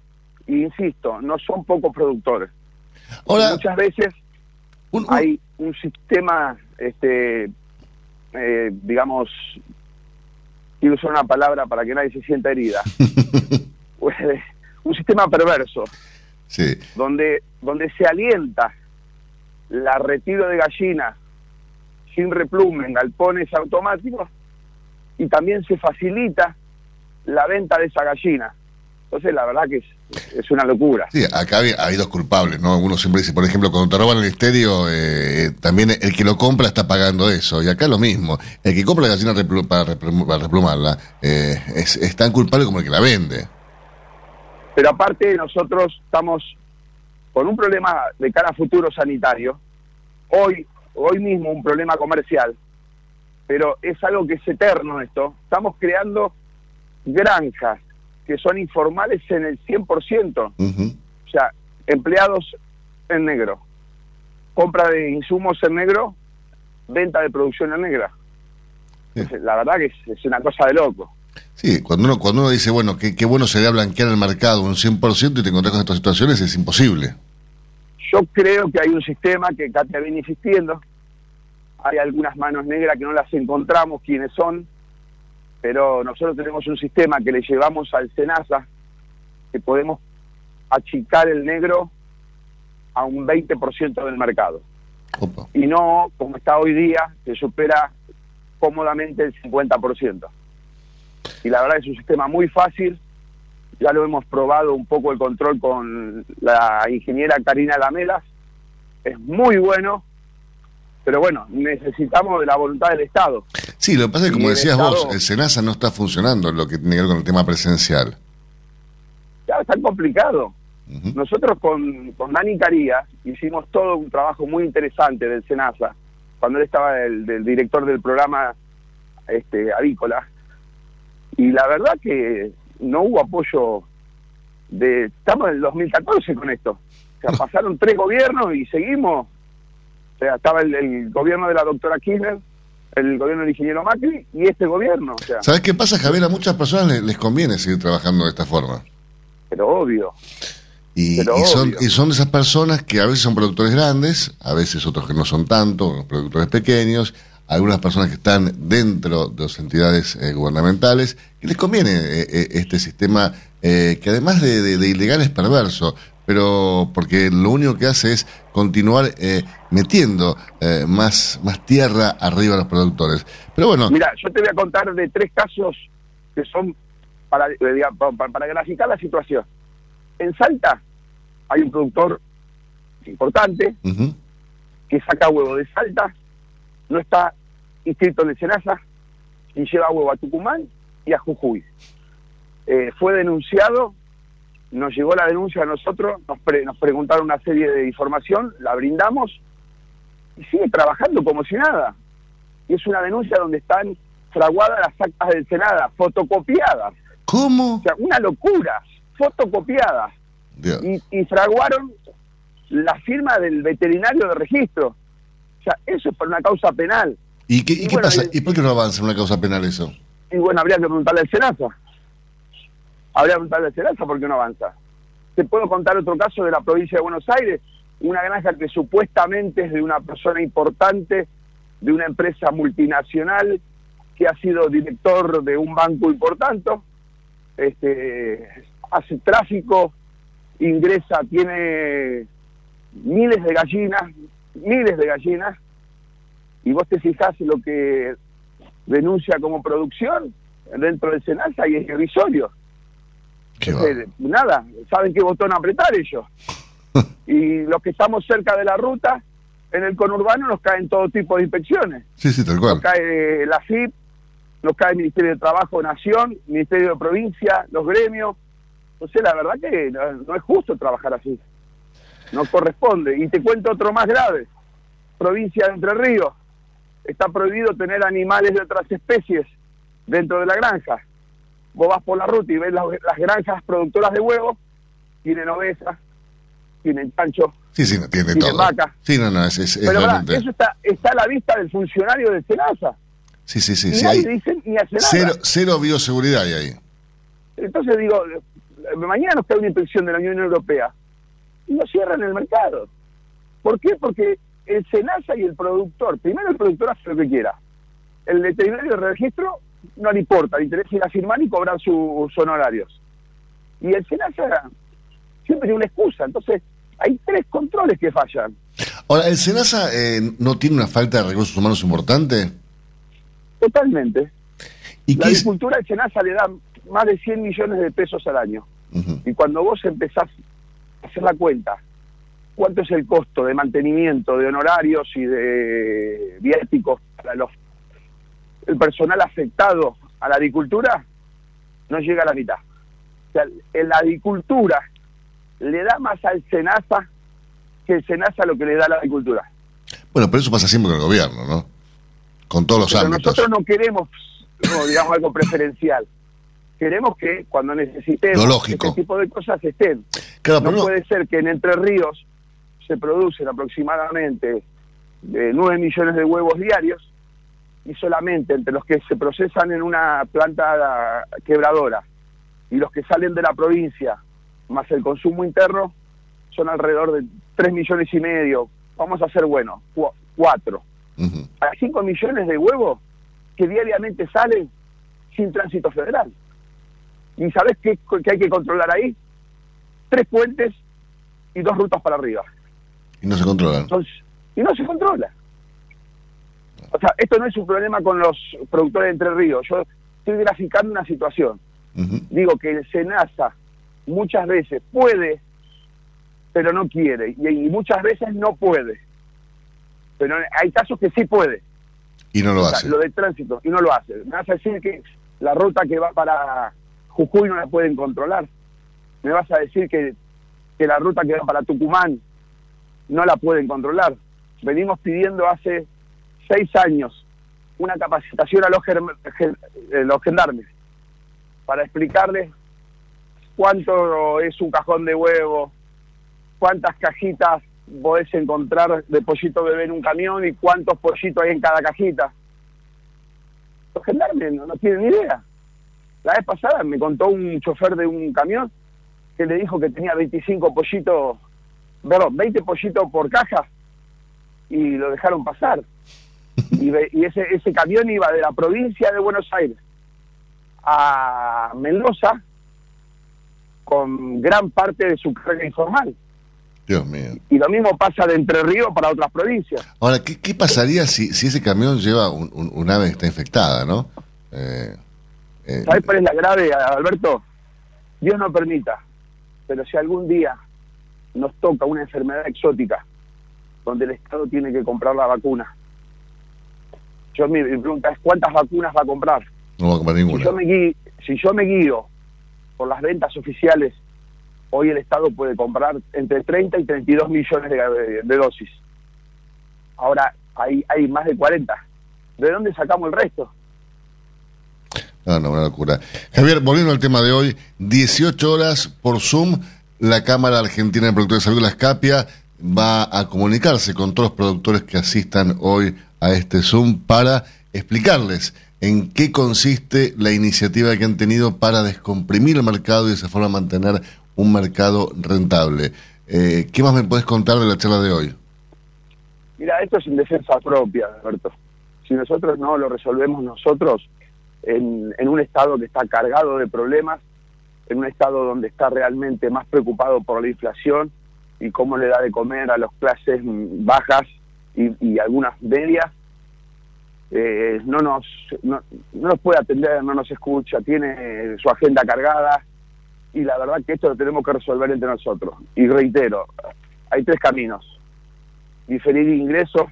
insisto, no son pocos productores. Ahora, Muchas veces un- un- hay un sistema, este, eh, digamos, quiero usar una palabra para que nadie se sienta herida, [laughs] un sistema perverso, sí. donde, donde se alienta la retiro de gallinas sin replumen, galpones automáticos, y también se facilita la venta de esa gallina. Entonces, la verdad que es, es una locura. Sí, acá hay, hay dos culpables, ¿no? Uno siempre dice, por ejemplo, cuando te roban el estéreo, eh, también el que lo compra está pagando eso. Y acá lo mismo. El que compra la gallina para replumarla eh, es, es tan culpable como el que la vende. Pero aparte nosotros estamos con un problema de cara a futuro sanitario, hoy, hoy mismo un problema comercial, pero es algo que es eterno esto. Estamos creando granjas que son informales en el 100%, Ujú. o sea, empleados en negro, compra de insumos en negro, venta de producción en negra. Sí. La verdad que es, es una cosa de loco. Sí, cuando uno, cuando uno dice, bueno, qué, qué bueno sería blanquear el mercado un 100% y te encontrás con estas situaciones, es imposible. Yo creo que hay un sistema que Katia viene insistiendo. Hay algunas manos negras que no las encontramos quiénes son, pero nosotros tenemos un sistema que le llevamos al SENASA, que podemos achicar el negro a un 20% del mercado. Opa. Y no, como está hoy día, que supera cómodamente el 50%. Y la verdad es un sistema muy fácil, ya lo hemos probado un poco el control con la ingeniera Karina Lamelas, es muy bueno, pero bueno, necesitamos de la voluntad del Estado. Sí, lo que pasa es que, como decías vos, el SENASA no está funcionando en lo que tiene que ver con el tema presencial. Ya está complicado. Nosotros con, con Dani Carías hicimos todo un trabajo muy interesante del SENASA, cuando él estaba el, del director del programa este, avícola, y la verdad que no hubo apoyo de... Estamos en el 2014 con esto. O sea, [laughs] pasaron tres gobiernos y seguimos. O sea, estaba el, el gobierno de la doctora Kirchner, el gobierno del ingeniero Macri y este gobierno. O sea, ¿Sabes qué pasa, Javier? A muchas personas les, les conviene seguir trabajando de esta forma. pero obvio. Y, Pero y son, obvio. y son de esas personas que a veces son productores grandes, a veces otros que no son tanto, productores pequeños, algunas personas que están dentro de las entidades eh, gubernamentales, que les conviene eh, eh, este sistema eh, que además de, de- de ilegal es perverso, pero porque lo único que hace es continuar eh, metiendo eh, más, más tierra arriba a los productores. Pero bueno, Mira, yo te voy a contar de tres casos que son para, eh, para, graficar la situación. En Salta hay un productor importante que saca huevo de Salta, no está inscrito en el Senasa y lleva huevo a Tucumán y a Jujuy. Eh, fue denunciado, nos llegó la denuncia a nosotros, nos, pre- nos preguntaron una serie de información, la brindamos y sigue trabajando como si nada. Y es una denuncia donde están fraguadas las actas del Senada, fotocopiadas. ¿cómo? O sea, una locura, fotocopiadas. Y, y fraguaron la firma del veterinario de registro. O sea, eso es por una causa penal. ¿Y qué, y y qué bueno, pasa? ¿Y por qué no avanza una causa penal eso? Y bueno, habría que preguntarle al Senasa. Habría que preguntarle al Senasa por qué no avanza. Te puedo contar otro caso de la provincia de Buenos Aires, una granja que supuestamente es de una persona importante, de una empresa multinacional, que ha sido director de un banco importante, este, hace tráfico, ingresa, tiene miles de gallinas, miles de gallinas, y vos te fijás lo que denuncia como producción dentro del Senasa y es irrisorio. Entonces, nada, saben qué botón apretar ellos. [laughs] y los que estamos cerca de la ruta, en el conurbano nos caen todo tipo de inspecciones. Sí, sí, tal cual. Nos cae la FIP, nos cae el Ministerio de Trabajo Nación, Ministerio de Provincia, los gremios. Entonces, la verdad que no, no es justo trabajar así. No corresponde. Y te cuento otro más grave. Provincia de Entre Ríos. está prohibido tener animales de otras especies dentro de la granja. Vos vas por la ruta y ves las, las granjas productoras de huevos, tienen ovejas, tienen chancho, Sí, sí, no tiene tienen todo. vaca. Sí, no, no, es, es, es Pero eso está, está a la vista del funcionario de Senasa. Sí, sí, sí. sí, hay dice ni hace nada. cero, bioseguridad hay ahí. Entonces digo, mañana nos cae una inspección de la Unión Europea y nos cierran el mercado. ¿Por qué? Porque el SENASA y el productor, primero el productor hace lo que quiera. El veterinario de registro no le importa, le interesa ir a firmar y cobrar sus honorarios. Y el SENASA siempre tiene una excusa. Entonces, hay tres controles que fallan. Ahora, ¿el SENASA eh, no tiene una falta de recursos humanos importante? Totalmente. ¿Y la agricultura al SENASA le da más de 100 millones de pesos al año. Y cuando vos empezás a hacer la cuenta, ¿cuánto es el costo de mantenimiento, de honorarios y de viáticos para los el personal afectado a la agricultura? No llega a la mitad. O sea, en la agricultura le da más al SENASA que el SENASA lo que le da a la agricultura. Bueno, pero eso pasa siempre con el gobierno, ¿no? Con todos los Pero ámbitos. nosotros no queremos, no, digamos, algo preferencial. Queremos que cuando necesitemos este tipo de cosas estén. Claro, no- puede ser que en Entre Ríos se producen aproximadamente eh, 9 millones de huevos diarios y solamente entre los que se procesan en una planta quebradora y los que salen de la provincia, más el consumo interno, son alrededor de 3 millones y medio. Vamos a ser buenos, 4. Ujú. Hay 5 millones de huevos que diariamente salen sin tránsito federal. ¿Y sabes qué, qué hay que controlar ahí? Tres puentes y dos rutas para arriba. Y no se controlan. Entonces, y no se controla. O sea, esto no es un problema con los productores de Entre Ríos. Yo estoy graficando una situación. Digo que el SENASA muchas veces puede, pero no quiere. Y, y muchas veces no puede. Pero hay casos que sí puede. Y no lo O sea, hace. lo de tránsito, y no lo hace. Me vas a decir que la ruta que va para Jujuy no la pueden controlar. Me vas a decir que, que la ruta que va para Tucumán no la pueden controlar. Venimos pidiendo hace seis años una capacitación a los, eh, los gendarmes para explicarles cuánto es un cajón de huevo, cuántas cajitas podés encontrar de pollito bebé en un camión y cuántos pollitos hay en cada cajita. Los gendarmes no, no tienen idea. La vez pasada me contó un chofer de un camión que le dijo que tenía 25 pollitos, perdón, 20 pollitos por caja y lo dejaron pasar. Y, y ese, ese camión iba de la provincia de Buenos Aires a Mendoza con gran parte de su carga informal. Dios mío. Y lo mismo pasa de Entre Ríos para otras provincias. Ahora, ¿qué, qué pasaría si, si ese camión lleva un, un- un ave que está infectada, no? Eh, eh, ¿Sabes cuál es la grave, Alberto? Dios no permita, pero si algún día nos toca una enfermedad exótica donde el Estado tiene que comprar la vacuna, yo mi, mi pregunta es ¿cuántas vacunas va a comprar? no va a comprar Si ninguna. yo, me guío, si yo me guío por las ventas oficiales, hoy el Estado puede comprar entre 30 y 32 millones de, de- de dosis. Ahora hay, hay más de 40. ¿De dónde sacamos el resto? No, no, una locura. Javier, volviendo al tema de hoy, 18 horas por Zoom, la Cámara Argentina de Productores de Salud, la SCAPIA, va a comunicarse con todos los productores que asistan hoy a este Zoom para explicarles en qué consiste la iniciativa que han tenido para descomprimir el mercado y de esa forma mantener un mercado rentable. Eh, ¿Qué más me puedes contar de la charla de hoy? Mira, esto es en defensa propia, Alberto. Si nosotros no lo resolvemos nosotros en, en un Estado que está cargado de problemas, en un Estado donde está realmente más preocupado por la inflación y cómo le da de comer a las clases bajas y, y algunas medias, eh, no, nos, no, no nos puede atender, no nos escucha, tiene eh, su agenda cargada y la verdad que esto lo tenemos que resolver entre nosotros. Y reitero, hay tres caminos diferir ingresos,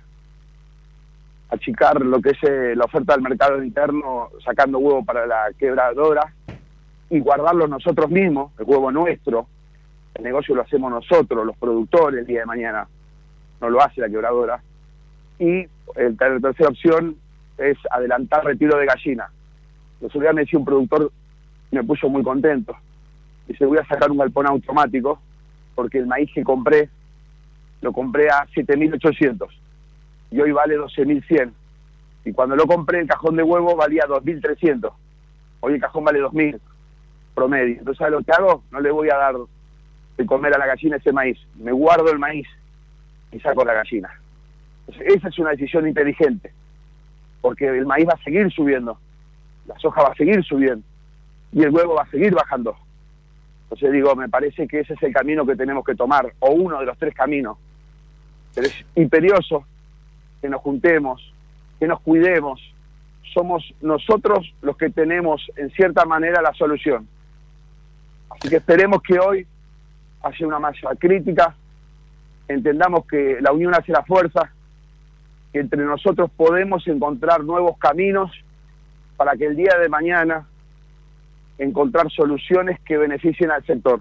achicar lo que es eh, la oferta del mercado interno, sacando huevo para la quebradora y guardarlo nosotros mismos, el huevo nuestro. El negocio lo hacemos nosotros, los productores, el día de mañana. No lo hace la quebradora. Y el, la tercera opción es adelantar retiro de gallina. Los otro día me decía un productor, me puso muy contento. Dice, voy a sacar un galpón automático porque el maíz que compré, lo compré a 7.800 y hoy vale 12.100. Y cuando lo compré, el cajón de huevo valía 2.300. Hoy el cajón vale 2.000 promedio. Entonces, ¿sabes lo que hago? No le voy a dar de comer a la gallina ese maíz. Me guardo el maíz y saco la gallina. Esa es una decisión inteligente, porque el maíz va a seguir subiendo, la soja va a seguir subiendo y el huevo va a seguir bajando. Entonces digo, me parece que ese es el camino que tenemos que tomar, o uno de los tres caminos. Pero es imperioso que nos juntemos, que nos cuidemos. Somos nosotros los que tenemos, en cierta manera, la solución. Así que esperemos que hoy haya una masa crítica, entendamos que la unión hace la fuerza, que entre nosotros podemos encontrar nuevos caminos para que el día de mañana encontrar soluciones que beneficien al sector.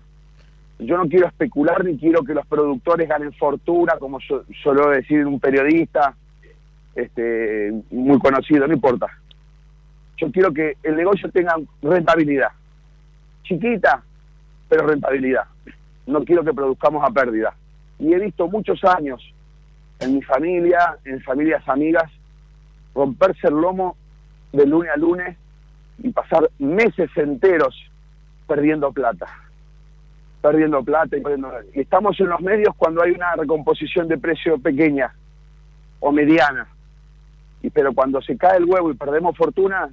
Yo no quiero especular ni quiero que los productores ganen fortuna, como suelo decir un periodista este, muy conocido, no importa. Yo quiero que el negocio tenga rentabilidad. Chiquita, pero rentabilidad. No quiero que produzcamos a pérdida. Y he visto muchos años en mi familia, en familias amigas, romperse el lomo de lunes a lunes y pasar meses enteros perdiendo plata. Perdiendo plata y perdiendo... Y estamos en los medios cuando hay una recomposición de precio pequeña o mediana. Y, pero cuando se cae el huevo y perdemos fortuna,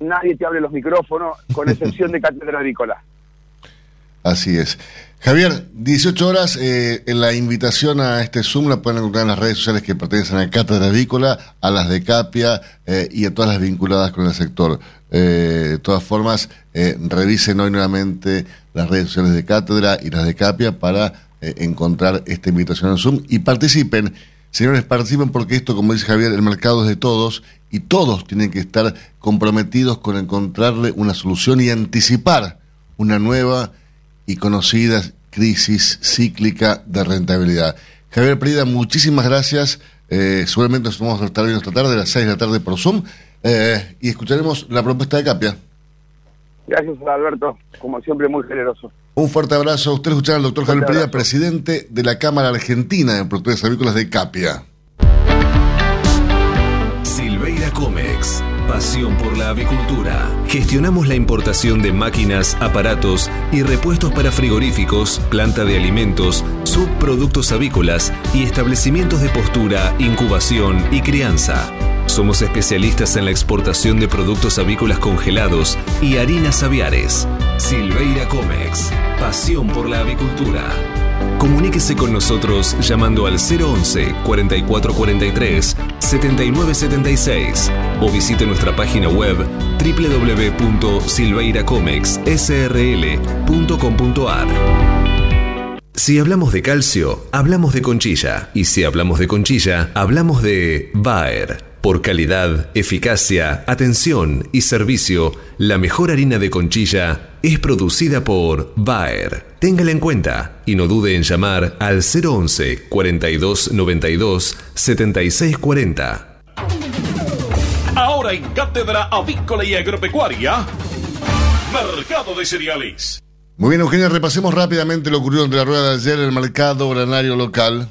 nadie te abre los micrófonos, con [laughs] excepción de Cátedra Agrícola. Así es. Javier, 18 horas, eh, en la invitación a este Zoom la pueden encontrar en las redes sociales que pertenecen a Cátedra Avícola, a las de Capia eh, y a todas las vinculadas con el sector. Eh, de todas formas, revisen hoy nuevamente las redes sociales de Cátedra y las de Capia para encontrar esta invitación en Zoom y participen. Señores, participen porque esto, como dice Javier, el mercado es de todos y todos tienen que estar comprometidos con encontrarle una solución y anticipar una nueva y conocida crisis cíclica de rentabilidad. Javier Prida, muchísimas gracias. Eh, seguramente nos vamos a estar viendo esta tarde, a las 6 de la tarde por Zoom, eh, y escucharemos la propuesta de Capia. Gracias, Alberto. Como siempre, muy generoso. Un fuerte abrazo. Usted escuchará al doctor Javier Prida, presidente de la Cámara Argentina de Productores Agrícolas de Capia. Silveira Comex Pasión por la avicultura. Gestionamos la importación de máquinas, aparatos y repuestos para frigoríficos, planta de alimentos, subproductos avícolas y establecimientos de postura, incubación y crianza. Somos especialistas en la exportación de productos avícolas congelados y harinas aviares. Silveira Comex. Pasión por la avicultura. Comuníquese con nosotros llamando al 011 4443 7976 o visite nuestra página web www.silveiracomexsrl.com.ar. Si hablamos de calcio, hablamos de conchilla. Y si hablamos de conchilla, hablamos de Bayer. Por calidad, eficacia, atención y servicio, la mejor harina de conchilla es producida por Bayer. Téngala en cuenta y no dude en llamar al 011 42 92 76 40. Ahora en Cátedra Avícola y Agropecuaria, Mercado de Cereales. Muy bien, Eugenia, repasemos rápidamente lo ocurrido entre la rueda de ayer en el mercado granario local.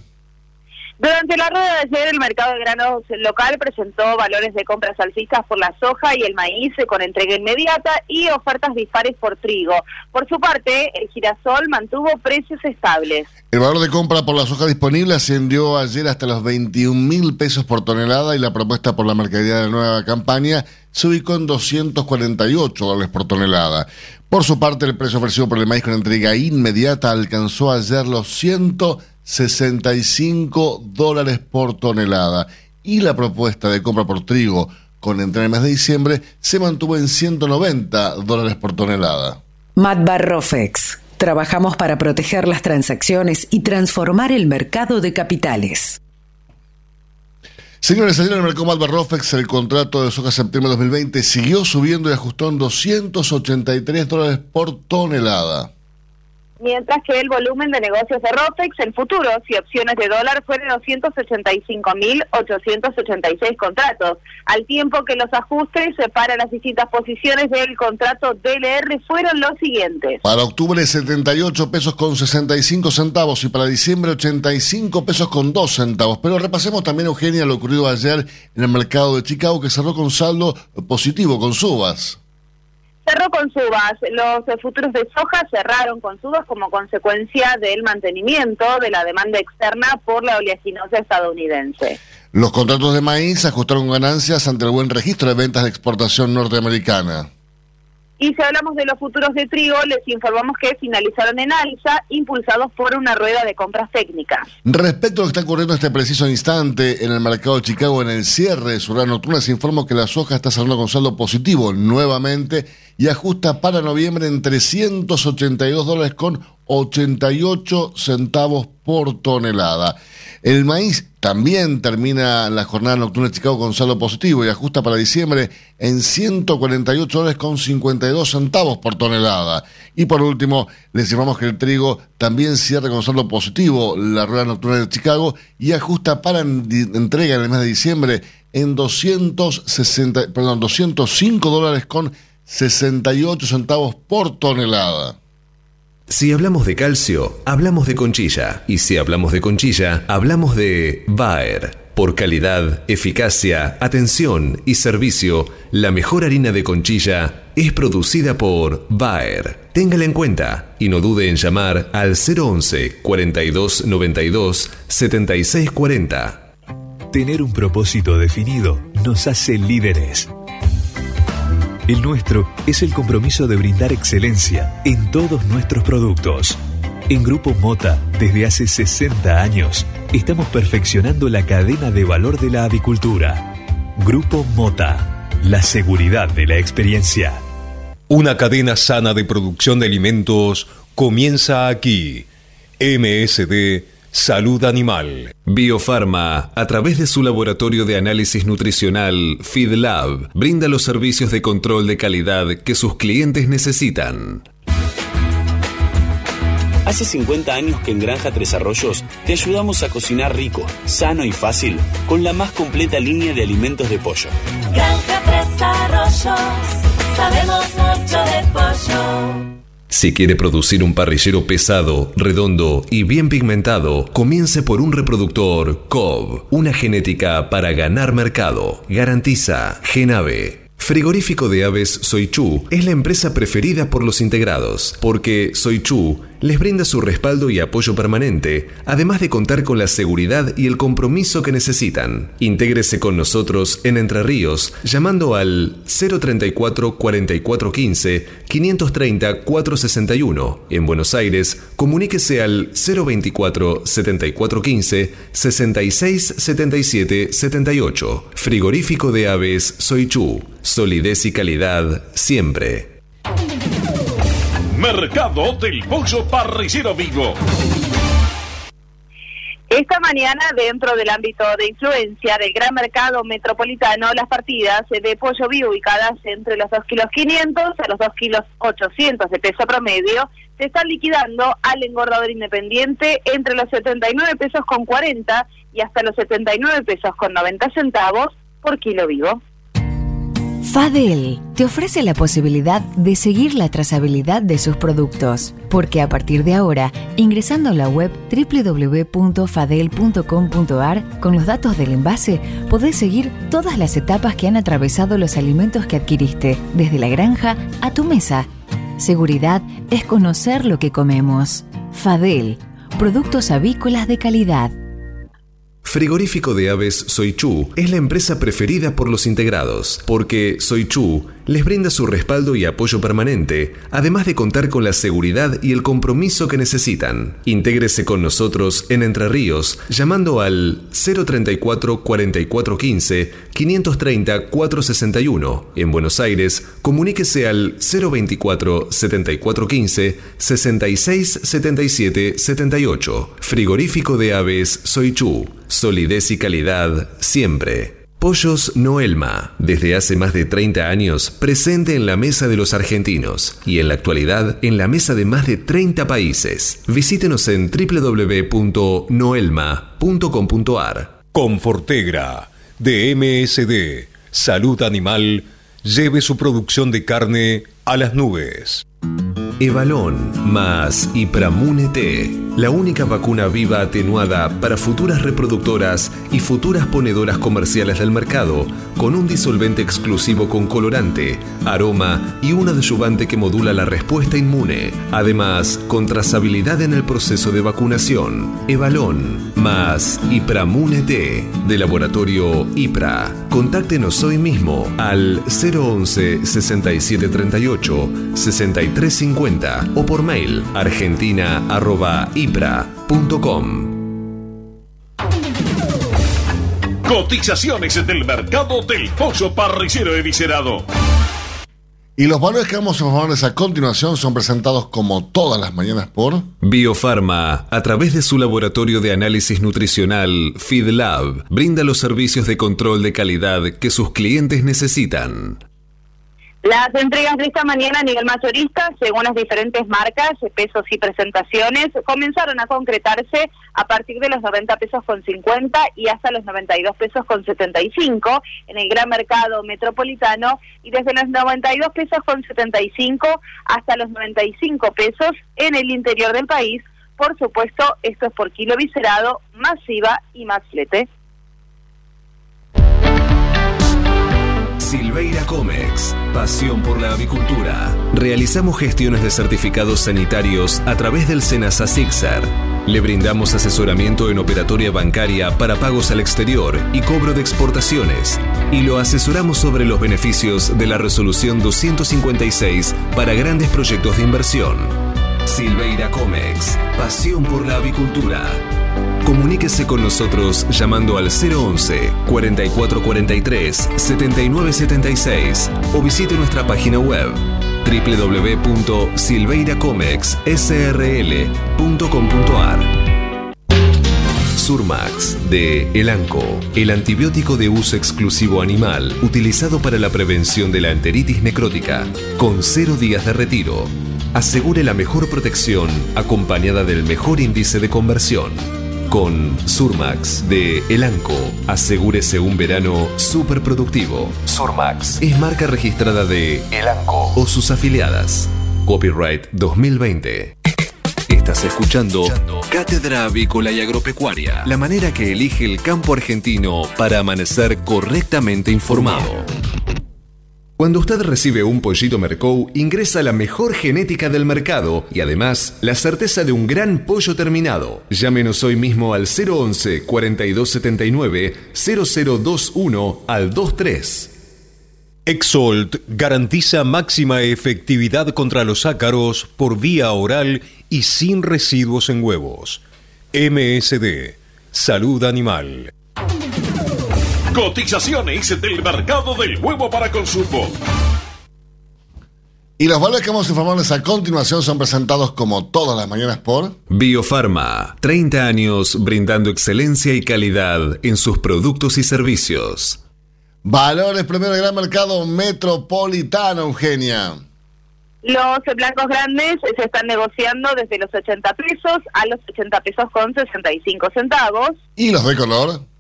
Durante la rueda de ayer, el mercado de granos local presentó valores de compras alcistas por la soja y el maíz con entrega inmediata y ofertas dispares por trigo. Por su parte, el girasol mantuvo precios estables. El valor de compra por la soja disponible ascendió ayer hasta los 21 mil pesos por tonelada y la propuesta por la mercadería de la nueva campaña se ubicó en 248 dólares por tonelada. Por su parte, el precio ofrecido por el maíz con entrega inmediata alcanzó ayer los 165 dólares por tonelada y la propuesta de compra por trigo con entrega en el mes de diciembre se mantuvo en 190 dólares por tonelada. Matt Barrofex. Trabajamos para proteger las transacciones y transformar el mercado de capitales. Señores, ayer en el mercado el contrato de soja septiembre de 2020 siguió subiendo y ajustó en 283 dólares por tonelada. Mientras que el volumen de negocios de ROTEX en futuros y opciones de dólar fue de 285.886 contratos, al tiempo que los ajustes para las distintas posiciones del contrato DLR fueron los siguientes. Para octubre 78 pesos con 65 centavos y para diciembre 85 pesos con 2 centavos. Pero repasemos también, Eugenia, lo ocurrido ayer en el mercado de Chicago que cerró con saldo positivo, con subas. Cerró con subas. Los eh, futuros de soja cerraron con subas como consecuencia del mantenimiento de la demanda externa por la oleaginosa estadounidense. Los contratos de maíz ajustaron ganancias ante el buen registro de ventas de exportación norteamericana. Y si hablamos de los futuros de trigo, les informamos que finalizaron en alza, impulsados por una rueda de compras técnicas. Respecto a lo que está ocurriendo en este preciso instante en el mercado de Chicago, en el cierre de su nocturna, se informó que la soja está saliendo con saldo positivo nuevamente y ajusta para noviembre en 382 dólares con 88 centavos por tonelada. El maíz también termina la jornada nocturna de Chicago con saldo positivo y ajusta para diciembre en 148 dólares con 52 centavos por tonelada. Y por último, les informamos que el trigo también cierra con saldo positivo la rueda nocturna de Chicago y ajusta para entrega en el mes de diciembre en 260, perdón, 205 dólares con 68 centavos por tonelada. Si hablamos de calcio, hablamos de conchilla. Y si hablamos de conchilla, hablamos de Bayer. Por calidad, eficacia, atención y servicio, la mejor harina de conchilla es producida por Bayer. Téngala en cuenta y no dude en llamar al 011 42 92 76 40. Tener un propósito definido nos hace líderes. El nuestro es el compromiso de brindar excelencia en todos nuestros productos. En Grupo Mota, desde hace 60 años, estamos perfeccionando la cadena de valor de la avicultura. Grupo Mota, la seguridad de la experiencia. Una cadena sana de producción de alimentos comienza aquí. MSD Salud Animal. Biofarma, a través de su laboratorio de análisis nutricional FeedLab, brinda los servicios de control de calidad que sus clientes necesitan. Hace 50 años que en Granja Tres Arroyos te ayudamos a cocinar rico, sano y fácil con la más completa línea de alimentos de pollo. Granja Tres Arroyos, sabemos mucho de pollo. Si quiere producir un parrillero pesado, redondo y bien pigmentado, comience por un reproductor COB, una genética para ganar mercado. Garantiza Genave. Frigorífico de Aves Soichu es la empresa preferida por los integrados, porque Soichu les brinda su respaldo y apoyo permanente, además de contar con la seguridad y el compromiso que necesitan. Intégrese con nosotros en Entre Ríos llamando al 034 4415 530 461. En Buenos Aires, comuníquese al 024 7415 66 77 78. Frigorífico de Aves Soichu. Solidez y calidad siempre. Mercado del Pollo Parrillero Vivo. Esta mañana, dentro del ámbito de influencia del gran mercado metropolitano, las partidas de pollo vivo ubicadas entre los 2 kilos 500 a los 2 kilos 800 de peso promedio se están liquidando al engordador independiente entre los 79 pesos con 40 y hasta los 79 pesos con 90 centavos por kilo vivo. Fadel te ofrece la posibilidad de seguir la trazabilidad de sus productos, porque a partir de ahora, ingresando a la web www.fadel.com.ar con los datos del envase, podés seguir todas las etapas que han atravesado los alimentos que adquiriste, desde la granja a tu mesa. Seguridad es conocer lo que comemos. Fadel, productos avícolas de calidad. Frigorífico de Aves Soichu es la empresa preferida por los integrados, porque Soichu les brinda su respaldo y apoyo permanente, además de contar con la seguridad y el compromiso que necesitan. Intégrese con nosotros en Entre Ríos llamando al 034 4415 530 461. En Buenos Aires, comuníquese al 024 7415 66 77 78. Frigorífico de Aves Soichu. Solidez y calidad siempre. Pollos Noelma, desde hace más de 30 años presente en la mesa de los argentinos y en la actualidad en la mesa de más de 30 países. Visítenos en www.noelma.com.ar. Confortegra, de MSD, Salud Animal, lleve su producción de carne a las nubes. Evalón más Ipramune T, la única vacuna viva atenuada para futuras reproductoras y futuras ponedoras comerciales del mercado, con un disolvente exclusivo con colorante, aroma y un adyuvante que modula la respuesta inmune. Además, con trazabilidad en el proceso de vacunación. Evalón más Ipramune T, de laboratorio IPRA. Contáctenos hoy mismo al 011 6738 6350 o por mail argentina.ipra.com. Cotizaciones del mercado del pollo parricero eviscerado. Y los valores que vamos a informarles a continuación son presentados como todas las mañanas por Biofarma, a través de su laboratorio de análisis nutricional FeedLab, brinda los servicios de control de calidad que sus clientes necesitan. Las entregas de esta mañana a nivel mayorista, según las diferentes marcas, pesos y presentaciones, comenzaron a concretarse a partir de los 90 pesos con 50 y hasta los 92 pesos con 75 en el gran mercado metropolitano y desde los 92 pesos con 75 hasta los 95 pesos en el interior del país. Por supuesto, esto es por kilo viscerado, masiva y más flete. Silveira Comex, pasión por la avicultura. Realizamos gestiones de certificados sanitarios a través del Senasa Sixar. Le brindamos asesoramiento en operatoria bancaria para pagos al exterior y cobro de exportaciones. Y lo asesoramos sobre los beneficios de la resolución 256 para grandes proyectos de inversión. Silveira Comex, pasión por la avicultura. Comuníquese con nosotros llamando al 011 4443 7976 o visite nuestra página web www.silveiracomexsrl.com.ar. Surmax de Elanco, el antibiótico de uso exclusivo animal utilizado para la prevención de la enteritis necrótica, con cero días de retiro. Asegure la mejor protección acompañada del mejor índice de conversión. Con Surmax de Elanco, asegúrese un verano súper productivo. Surmax es marca registrada de Elanco o sus afiliadas. Copyright 2020. Estás escuchando Cátedra Avícola y Agropecuaria, la manera que elige el campo argentino para amanecer correctamente informado. Cuando usted recibe un pollito Mercou, ingresa la mejor genética del mercado y además la certeza de un gran pollo terminado. Llámenos hoy mismo al 011 4279 0021 al 23. Exolt garantiza máxima efectividad contra los ácaros por vía oral y sin residuos en huevos. MSD, Salud Animal. Cotizaciones del mercado del huevo para consumo. Y los valores que vamos a informarles a continuación son presentados como todas las mañanas por Biofarma, 30 años brindando excelencia y calidad en sus productos y servicios. Valores primero del gran mercado metropolitano, Eugenia. Los blancos grandes se están negociando desde los 80 pesos a los 80 pesos con 65 centavos. ¿Y los de color?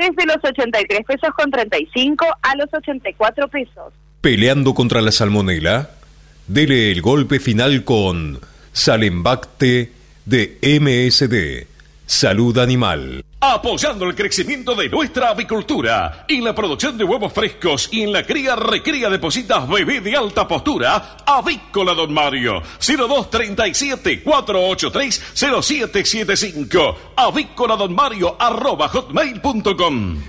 Desde los 83 pesos con 35 a los 84 pesos. Peleando contra la salmonela, dele el golpe final con Salembacte de MSD, Salud Animal. Apoyando el crecimiento de nuestra avicultura y la producción de huevos frescos y en la cría recría de positas bebé de alta postura, Avícola Don Mario, 0237 483 0775, avícola don Mario arroba hotmail.com.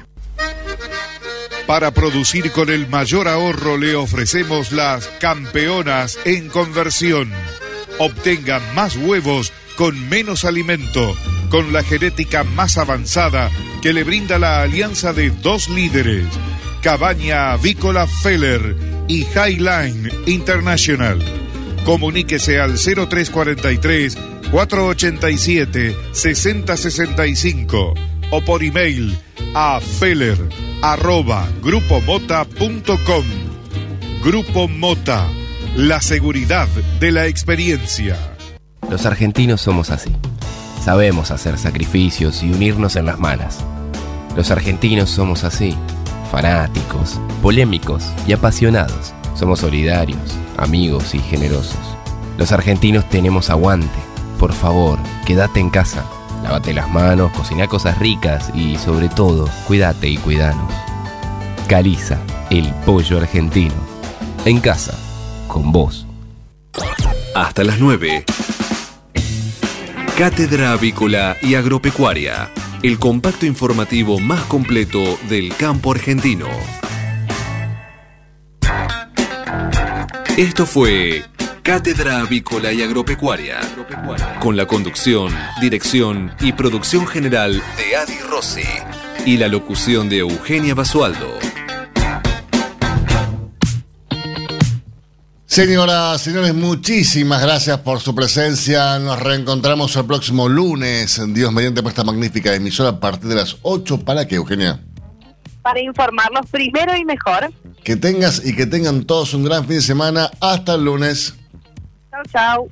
Para producir con el mayor ahorro le ofrecemos las campeonas en conversión. Obtenga más huevos con menos alimento, con la genética más avanzada que le brinda la alianza de dos líderes, Cabaña Avícola Feller y Highline International. Comuníquese al 0343 487 6065 o por email a feller. Grupo Mota, la seguridad de la experiencia. Los argentinos somos así. Sabemos hacer sacrificios y unirnos en las malas. Los argentinos somos así, fanáticos, polémicos y apasionados. Somos solidarios, amigos y generosos. Los argentinos tenemos aguante. Por favor, quédate en casa. Lávate las manos, cocina cosas ricas y sobre todo, cuídate y cuidanos. Caliza, el pollo argentino. En casa, con vos. Hasta las 9. Cátedra Avícola y Agropecuaria, el compacto informativo más completo del campo argentino. Esto fue Cátedra Avícola y Agropecuaria, con la conducción, dirección y producción general de Adi Rossi y la locución de Eugenia Basualdo. Señoras, señores, muchísimas gracias por su presencia. Nos reencontramos el próximo lunes, Dios mediante por esta magnífica emisora a partir de las 8. ¿Para qué, Eugenia? Para informarlos primero y mejor. Que tengas y que tengan todos un gran fin de semana. Hasta el lunes. Chau, chau.